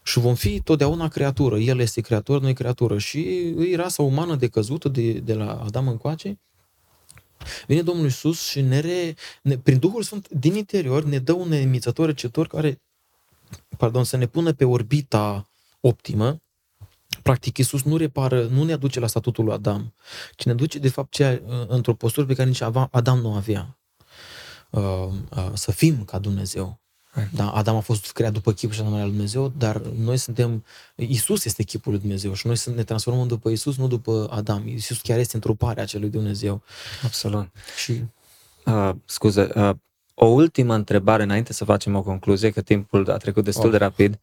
Și vom fi totdeauna creatură. El este creator, noi creatură. Și e rasa umană decăzută de, de la Adam încoace, Vine Domnul Iisus și ne, re, ne prin Duhul Sfânt din interior ne dă un emițător recetor care pardon, să ne pună pe orbita optimă. Practic, Iisus nu repară, nu ne aduce la statutul lui Adam, ci ne duce, de fapt, cea, într-o postură pe care nici Adam nu avea. Uh, uh, să fim ca Dumnezeu. Da, Adam a fost creat după chipul și asemenea lui Dumnezeu, dar noi suntem, Isus este chipul lui Dumnezeu și noi ne transformăm după Isus, nu după Adam. Isus chiar este întruparea acelui Dumnezeu. Absolut. Și... Uh, scuze, uh, o ultimă întrebare înainte să facem o concluzie, că timpul a trecut destul oh. de rapid.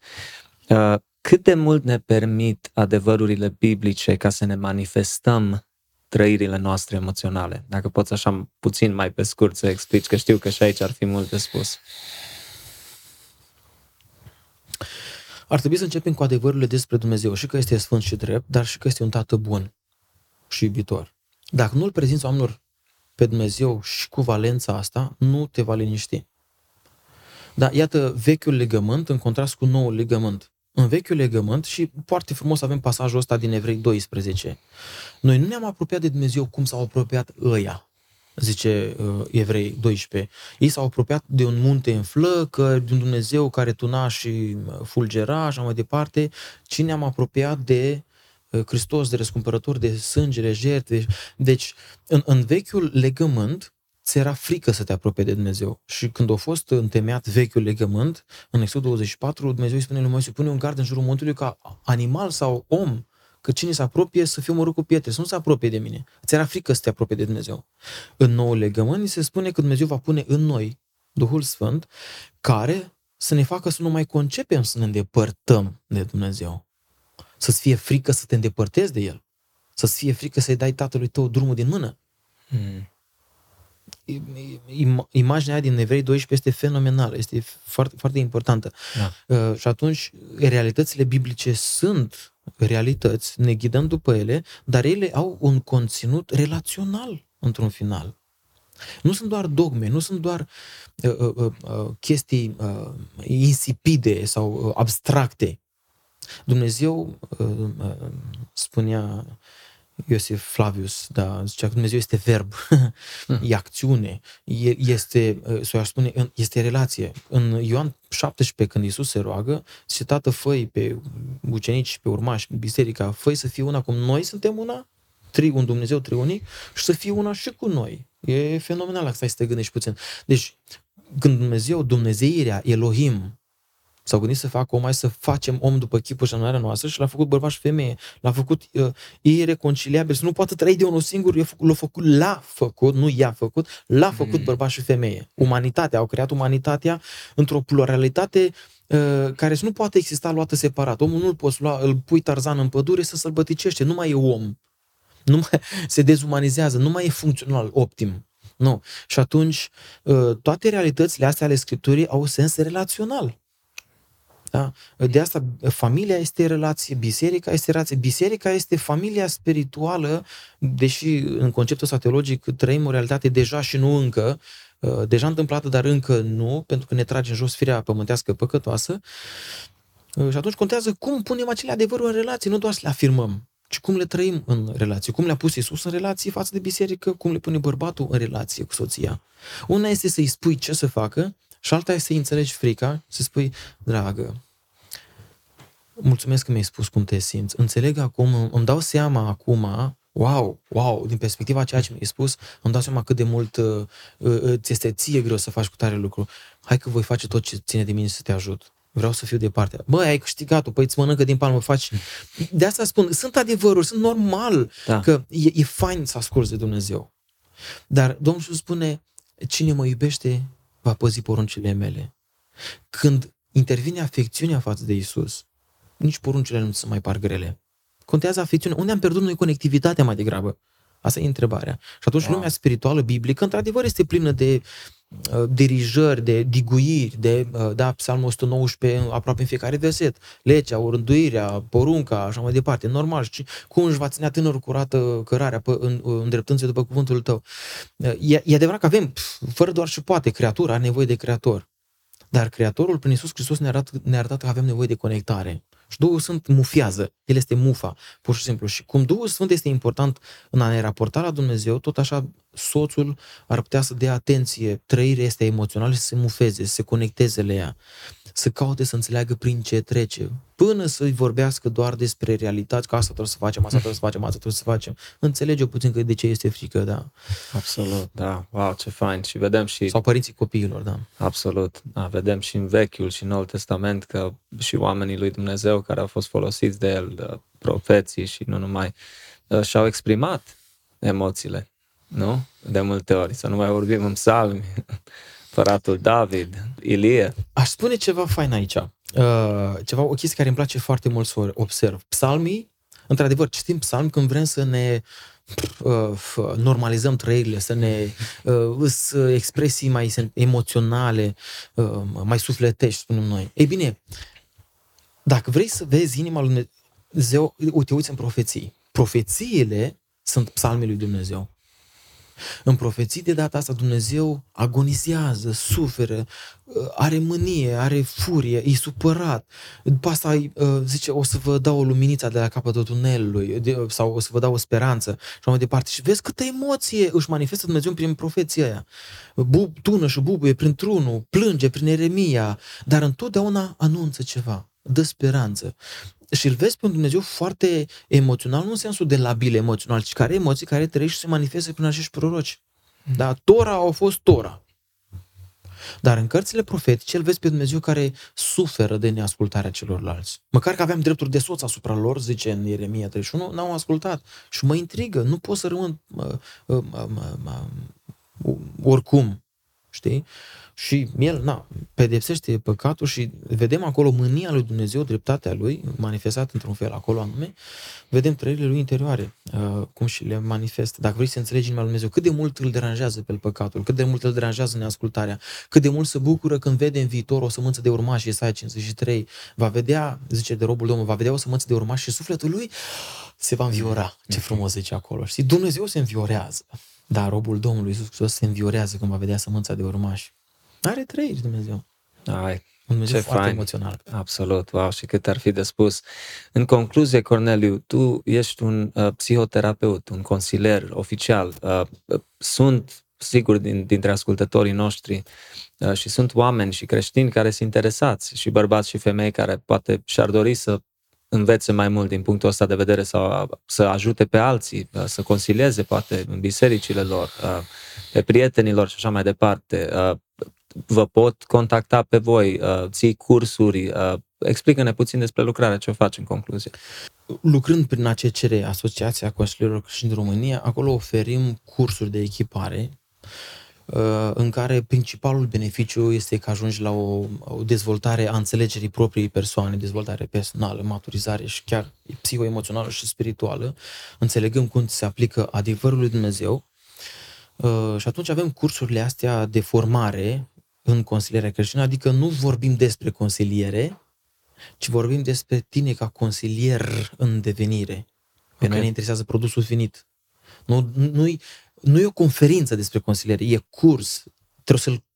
Uh, cât de mult ne permit adevărurile biblice ca să ne manifestăm trăirile noastre emoționale? Dacă poți așa puțin mai pe scurt să explici, că știu că și aici ar fi mult de spus. Ar trebui să începem cu adevărurile despre Dumnezeu și că este sfânt și drept, dar și că este un tată bun și iubitor. Dacă nu-L prezinți oamenilor pe Dumnezeu și cu valența asta, nu te va liniști. Da, iată vechiul legământ în contrast cu noul legământ. În vechiul legământ, și foarte frumos avem pasajul ăsta din Evrei 12, noi nu ne-am apropiat de Dumnezeu cum s-au apropiat ăia zice uh, Evrei 12. Ei s-au apropiat de un munte în flăcă, de un Dumnezeu care tuna și uh, fulgera, așa mai departe. Cine am apropiat de uh, Hristos, de răscumpărător, de sângele, jertfe. Deci, în, în vechiul legământ, ți era frică să te apropie de Dumnezeu. Și când a fost întemeiat vechiul legământ, în Exodul 24, Dumnezeu îi spune lui Moise, pune un gard în jurul muntelui ca animal sau om că cine se apropie să fie omorât cu pietre, să nu se apropie de mine. Ți era frică să te apropie de Dumnezeu. În nou legământ se spune că Dumnezeu va pune în noi Duhul Sfânt, care să ne facă să nu mai concepem să ne îndepărtăm de Dumnezeu. Să-ți fie frică să te îndepărtezi de El. Să-ți fie frică să-i dai tatălui tău drumul din mână. Hmm. imaginea aia din Evrei 12 este fenomenală, este foarte, foarte importantă. Da. Uh, și atunci, realitățile biblice sunt realități, ne ghidăm după ele, dar ele au un conținut relațional într-un final. Nu sunt doar dogme, nu sunt doar uh, uh, uh, uh chestii uh, insipide sau uh, abstracte. Dumnezeu, uh, uh, spunea Iosif Flavius, da, zicea că Dumnezeu este verb, e acțiune, este, să aș spune, este relație. În Ioan 17, când Iisus se roagă, se tată făi pe ucenici și pe urmași, biserica, făi să fie una cum noi suntem una, tri, un Dumnezeu triunic, și să fie una și cu noi. E fenomenal asta să te gândești puțin. Deci, când Dumnezeu, Dumnezeirea, Elohim, S-au gândit să facă om, mai să facem om după chipul și anuarea noastră și l-a făcut bărbat și femeie. L-a făcut uh, ireconciliabil, să nu poată trăi de unul singur, l-a făcut, l-a făcut, nu i-a făcut, l-a făcut mm. bărbat și femeie. Umanitatea, au creat umanitatea într-o pluralitate uh, care nu poate exista luată separat. Omul nu-l poți lua, îl pui tarzan în pădure să sălbăticește, nu mai e om. Nu mai, se dezumanizează, nu mai e funcțional, optim. Nu. Și atunci, uh, toate realitățile astea ale Scripturii au sens relațional. Da? De asta familia este relație, biserica este relație. Biserica este familia spirituală, deși în conceptul ăsta teologic trăim o realitate deja și nu încă, uh, deja întâmplată, dar încă nu, pentru că ne trage în jos firea pământească păcătoasă. Uh, și atunci contează cum punem acele adevăruri în relație, nu doar să le afirmăm, ci cum le trăim în relație. Cum le-a pus Iisus în relație față de biserică, cum le pune bărbatul în relație cu soția. Una este să-i spui ce să facă, și alta este să înțelegi frica, să spui, dragă, mulțumesc că mi-ai spus cum te simți. Înțeleg acum, îmi dau seama acum, wow, wow, din perspectiva ceea ce mi-ai spus, îmi dau seama cât de mult uh, uh, ți este ție greu să faci cu tare lucru. Hai că voi face tot ce ține de mine să te ajut. Vreau să fiu de partea. Băi, ai câștigat-o, păi îți mănâncă din palmă, faci... De asta spun, sunt adevăruri, sunt normal da. că e, e fain să asculți de Dumnezeu. Dar Domnul spune, cine mă iubește va păzi poruncile mele. Când intervine afecțiunea față de Isus, nici poruncile nu se mai par grele. Contează afecțiunea. Unde am pierdut noi conectivitatea mai degrabă? Asta e întrebarea. Și atunci wow. lumea spirituală biblică, într-adevăr, este plină de uh, dirijări, de diguiri, de, uh, da, psalmul 119, aproape în fiecare verset, legea, orânduirea, porunca, așa mai departe, normal, și cum își va ținea tânărul curată cărarea pe, în, îndreptându după cuvântul tău. Uh, e, e adevărat că avem, pf, fără doar și poate, creatura are nevoie de creator. Dar Creatorul, prin Iisus Hristos, ne-a arătat, ne-a arătat că avem nevoie de conectare. Și Duhul Sfânt mufiază. El este mufa, pur și simplu. Și cum Duhul Sfânt este important în a ne raporta la Dumnezeu, tot așa soțul ar putea să dea atenție trăirea este emoțională și să se mufeze, să se conecteze la ea să caute să înțeleagă prin ce trece, până să-i vorbească doar despre realități, că asta trebuie să facem, asta trebuie să facem, asta trebuie să facem. Înțelege puțin că de ce este frică, da. Absolut, da. Wow, ce fain. Și vedem și... Sau părinții copiilor, da. Absolut. Da, vedem și în Vechiul și în Noul Testament că și oamenii lui Dumnezeu care au fost folosiți de el, profeții și nu numai, ă, și-au exprimat emoțiile, nu? De multe ori. Să nu mai vorbim în psalmi împăratul David, Ilie. Aș spune ceva fain aici. Uh, ceva, o chestie care îmi place foarte mult să observ. Psalmii, într-adevăr, citim psalmi când vrem să ne uh, normalizăm trăirile, să ne uh, expresii mai emoționale, uh, mai sufletești, spunem noi. Ei bine, dacă vrei să vezi inima lui Dumnezeu, uite, uiți în profeții. Profețiile sunt psalmii lui Dumnezeu. În profeții de data asta Dumnezeu agonizează, suferă, uh, are mânie, are furie, e supărat. După asta uh, zice, o să vă dau o luminiță de la capătul tunelului sau o să vă dau o speranță și mai departe. Și vezi câtă emoție își manifestă Dumnezeu prin profeția aia. Bub, tună și bubuie prin trunul, plânge prin Eremia, dar întotdeauna anunță ceva, dă speranță și îl vezi pe un Dumnezeu foarte emoțional, nu în sensul de labil emoțional, ci care emoții care trăiește și se manifestă prin acești proroci. Da, Tora au fost Tora. Dar în cărțile profetice îl vezi pe Dumnezeu care suferă de neascultarea celorlalți. Măcar că aveam drepturi de soț asupra lor, zice în Ieremia 31, n-au ascultat. Și mă intrigă, nu pot să rămân uh, uh, uh, uh, oricum știi? Și el, na, pedepsește păcatul și vedem acolo mânia lui Dumnezeu, dreptatea lui, manifestat într-un fel acolo anume, vedem trăirile lui interioare, uh, cum și le manifestă. Dacă vrei să înțelegi inima lui Dumnezeu, cât de mult îl deranjează pe el păcatul, cât de mult îl deranjează neascultarea, cât de mult se bucură când vede în viitor o sămânță de urmași, Isaia 53, va vedea, zice de robul Domnului, va vedea o sămânță de urmași și sufletul lui se va înviora. Ce frumos zice acolo. Și Dumnezeu se înviorează. Dar robul Domnului Iisus Hristos se înviorează când va vedea sămânța de urmași. Are trăiri Dumnezeu. Ai, Dumnezeu ce foarte fain. emoțional. Absolut, wow, și cât ar fi de spus. În concluzie, Corneliu, tu ești un uh, psihoterapeut, un consilier oficial. Uh, sunt, sigur, din, dintre ascultătorii noștri uh, și sunt oameni și creștini care sunt interesați și bărbați și femei care poate și-ar dori să învețe mai mult din punctul ăsta de vedere sau să ajute pe alții, uh, să consilieze poate în bisericile lor, uh, pe prietenilor și așa mai departe. Uh, vă pot contacta pe voi, uh, ții cursuri, uh, explică-ne puțin despre lucrarea ce o faci în concluzie. Lucrând prin ACCR, Asociația Consilierilor Creștini din România, acolo oferim cursuri de echipare uh, în care principalul beneficiu este că ajungi la o, o dezvoltare a înțelegerii propriei persoane, dezvoltare personală, maturizare și chiar psihoemoțională și spirituală. Înțelegăm cum se aplică adevărul lui Dumnezeu Uh, și atunci avem cursurile astea de formare în consilierea creștină, adică nu vorbim despre consiliere, ci vorbim despre tine ca consilier în devenire. Pe Ok. noi ne interesează produsul finit. Nu, nu, nu e o conferință despre consiliere, e curs. Trebuie să-l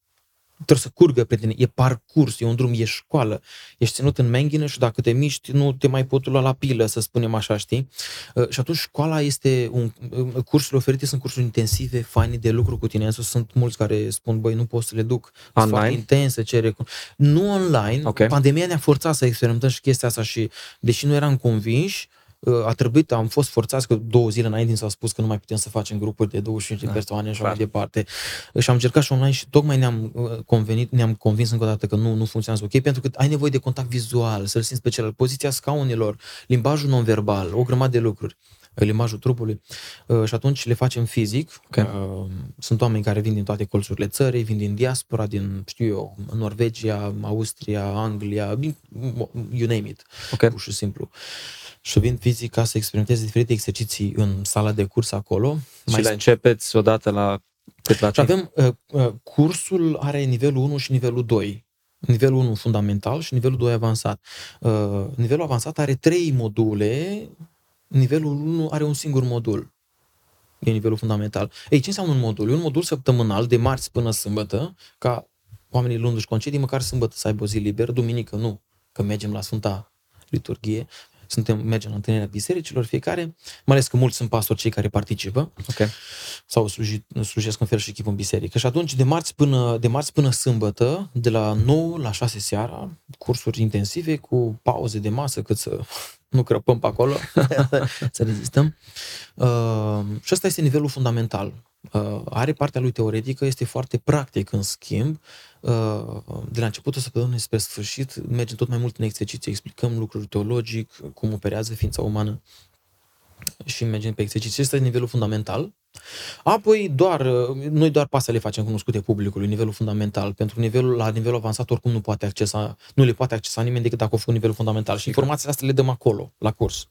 trebuie să curgă pe tine, e parcurs, e un drum, e școală. Ești ținut în menghină și dacă te miști, nu te mai pot lua la pilă, să spunem așa, știi? Uh, Și atunci școala este, un, uh, cursurile oferite sunt cursuri intensive, faine de lucru cu tine. Însă sunt mulți care spun, băi, nu pot să le duc. Sunt Online? foarte intense, cere. Nu online. Ok. Pandemia ne-a forțat să experimentăm și chestia asta și, deși nu eram convinși, uh, a trebuit, am fost forțați că două zile înainte s-a spus că nu mai putem să facem grupuri de 25 de Da, persoane și așa clar. mai departe. Și am încercat și online și tocmai ne-am uh, convenit, ne-am convins încă o dată că nu, nu funcționează ok, pentru că ai nevoie de contact vizual, să-l simți pe celălalt, poziția scaunilor, limbajul non-verbal, o grămadă de lucruri uh, limbajul trupului uh, și atunci le facem fizic. Ok. Uh, Sunt oameni care vin din toate colțurile țării, vin din diaspora, din, știu eu, Norvegia, Austria, Anglia, din- you name it, Ok? pur și simplu. Și vin fizic ca să experimenteze diferite exerciții în sala de curs acolo. Și le începeți odată la cât la și timp? avem, uh, uh, cursul are nivelul 1 și nivelul 2. Nivelul 1 fundamental și nivelul 2 avansat. Uh, nivelul avansat are 3 module, nivelul 1 are un singur modul. E nivelul fundamental. Ei, ce înseamnă un modul? E un modul săptămânal, de marți până sâmbătă, ca oamenii luându-și concedii, măcar sâmbătă să aibă o zi liberă, duminică nu, că mergem la Sfânta Liturghie, suntem, mergem la întâlnirea bisericilor fiecare, mai ales că mulți sunt pastori cei care participă Ok. sau sluji, slujesc în fel și chip în biserică. Și atunci, de marți, până, de marți până sâmbătă, de la 9 la 6 seara, cursuri intensive cu pauze de masă, cât să nu crăpăm pe acolo, să rezistăm. Uh, și ăsta este nivelul fundamental. Uh, are partea lui teoretică, este foarte practic, în schimb. Uh, de la începutul săptămânii spre sfârșit, mergem tot mai mult în exerciții, explicăm lucruri teologic, cum operează ființa umană și mergem pe exerciții. Este nivelul fundamental. Apoi doar, noi doar pasă le facem cunoscute publicului, nivelul fundamental. Pentru nivelul, la nivelul avansat oricum nu poate accesa, nu le poate accesa nimeni decât dacă a făcut nivelul fundamental. Și informațiile astea le dăm acolo, la curs.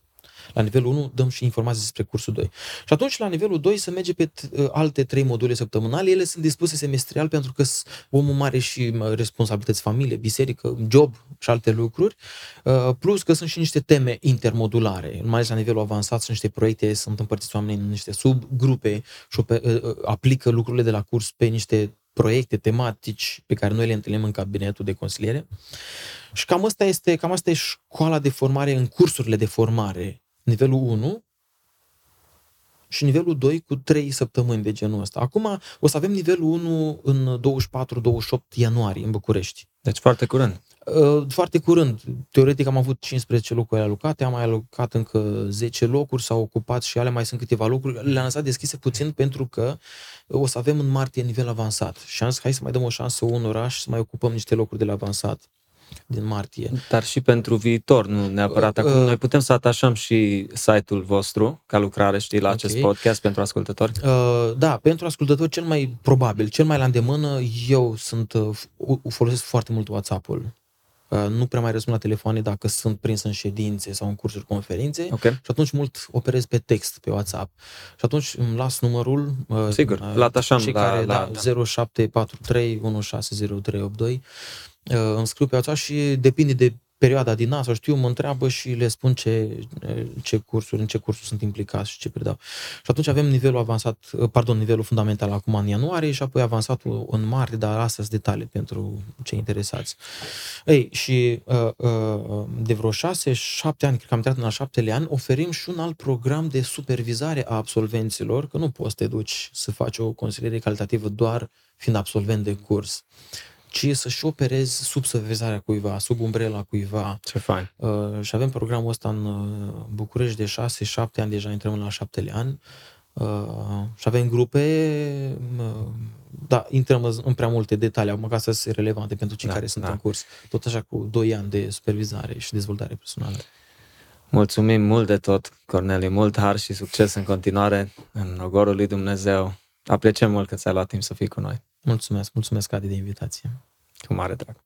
La nivelul 1 dăm și informații despre cursul 2. Și atunci la nivelul 2 se merge pe t- alte trei module săptămânale. Ele sunt dispuse semestrial pentru că s- omul mare și mă, responsabilități familie, biserică, job și alte lucruri. Uh, Plus că sunt și niște teme intermodulare. Mai ales la nivelul avansat sunt niște proiecte, sunt împărțiți oamenii în niște subgrupe și ope- uh, uh, aplică lucrurile de la curs pe niște proiecte tematici pe care noi le întâlnim în cabinetul de consiliere. Și cam asta este, cam asta e școala de formare în cursurile de formare. Nivelul 1 și nivelul 2 cu 3 săptămâni de genul ăsta. Acum o să avem nivelul 1 în 24-28 ianuarie în București. Deci foarte curând. Uh, Foarte curând. Teoretic am avut 15 locuri alocate, am mai alocat încă 10 locuri, s-au ocupat și ale mai sunt câteva locuri. Le-am lăsat deschise puțin pentru că o să avem în martie nivel avansat. Și am zis, hai să mai dăm o șansă unora și să mai ocupăm niște locuri de la avansat. Din martie. Dar și pentru viitor, nu neapărat acum. Uh, Noi putem să atașăm și site-ul vostru ca lucrare, știi, la Ok. acest podcast pentru ascultători. Uh, da, pentru ascultători cel mai probabil, cel mai la îndemână, eu sunt uh, f- folosesc foarte mult WhatsApp-ul. Uh, nu prea mai răspund la telefoane dacă sunt prins în ședințe sau în cursuri conferințe Ok? și atunci mult operez pe text pe WhatsApp. Și atunci îmi las numărul uh, Sigur, uh, îl atașăm cei la- care, la- da, 0743 160382 uh, îmi scriu pe WhatsApp și depinde de perioada din an sau știu, mă întreabă și le spun ce, ce cursuri, în ce cursuri sunt implicați și ce predau. Și atunci avem nivelul avansat, pardon, nivelul fundamental acum în ianuarie și apoi avansatul în martie, dar astea sunt detalii pentru cei interesați. Ei, și uh, uh, de vreo șase, șapte ani, cred că am intrat în al șaptele an, oferim și un alt program de supervizare a absolvenților, că nu poți să te duci să faci o consiliere calitativă doar fiind absolvent de curs, ci să și operezi sub supervizarea cuiva, sub umbrela cuiva, Ce fain. Uh, și avem programul ăsta în uh, București de 6-7 ani, deja intrăm la 7 ani. Uh, și avem grupe, uh, da, intrăm în- în prea multe detalii, acum ca să fie relevante pentru cei Da, care sunt da. în curs. Tot așa cu 2 ani de supervizare și dezvoltare personală. Mulțumim mult de tot, Corneliu, mult har și succes în continuare în ogorul lui Dumnezeu. Apreciem mult că ți-ai luat timp să fii cu noi. Mulțumesc, mulțumesc, Adi, de invitație. Cu mare drag.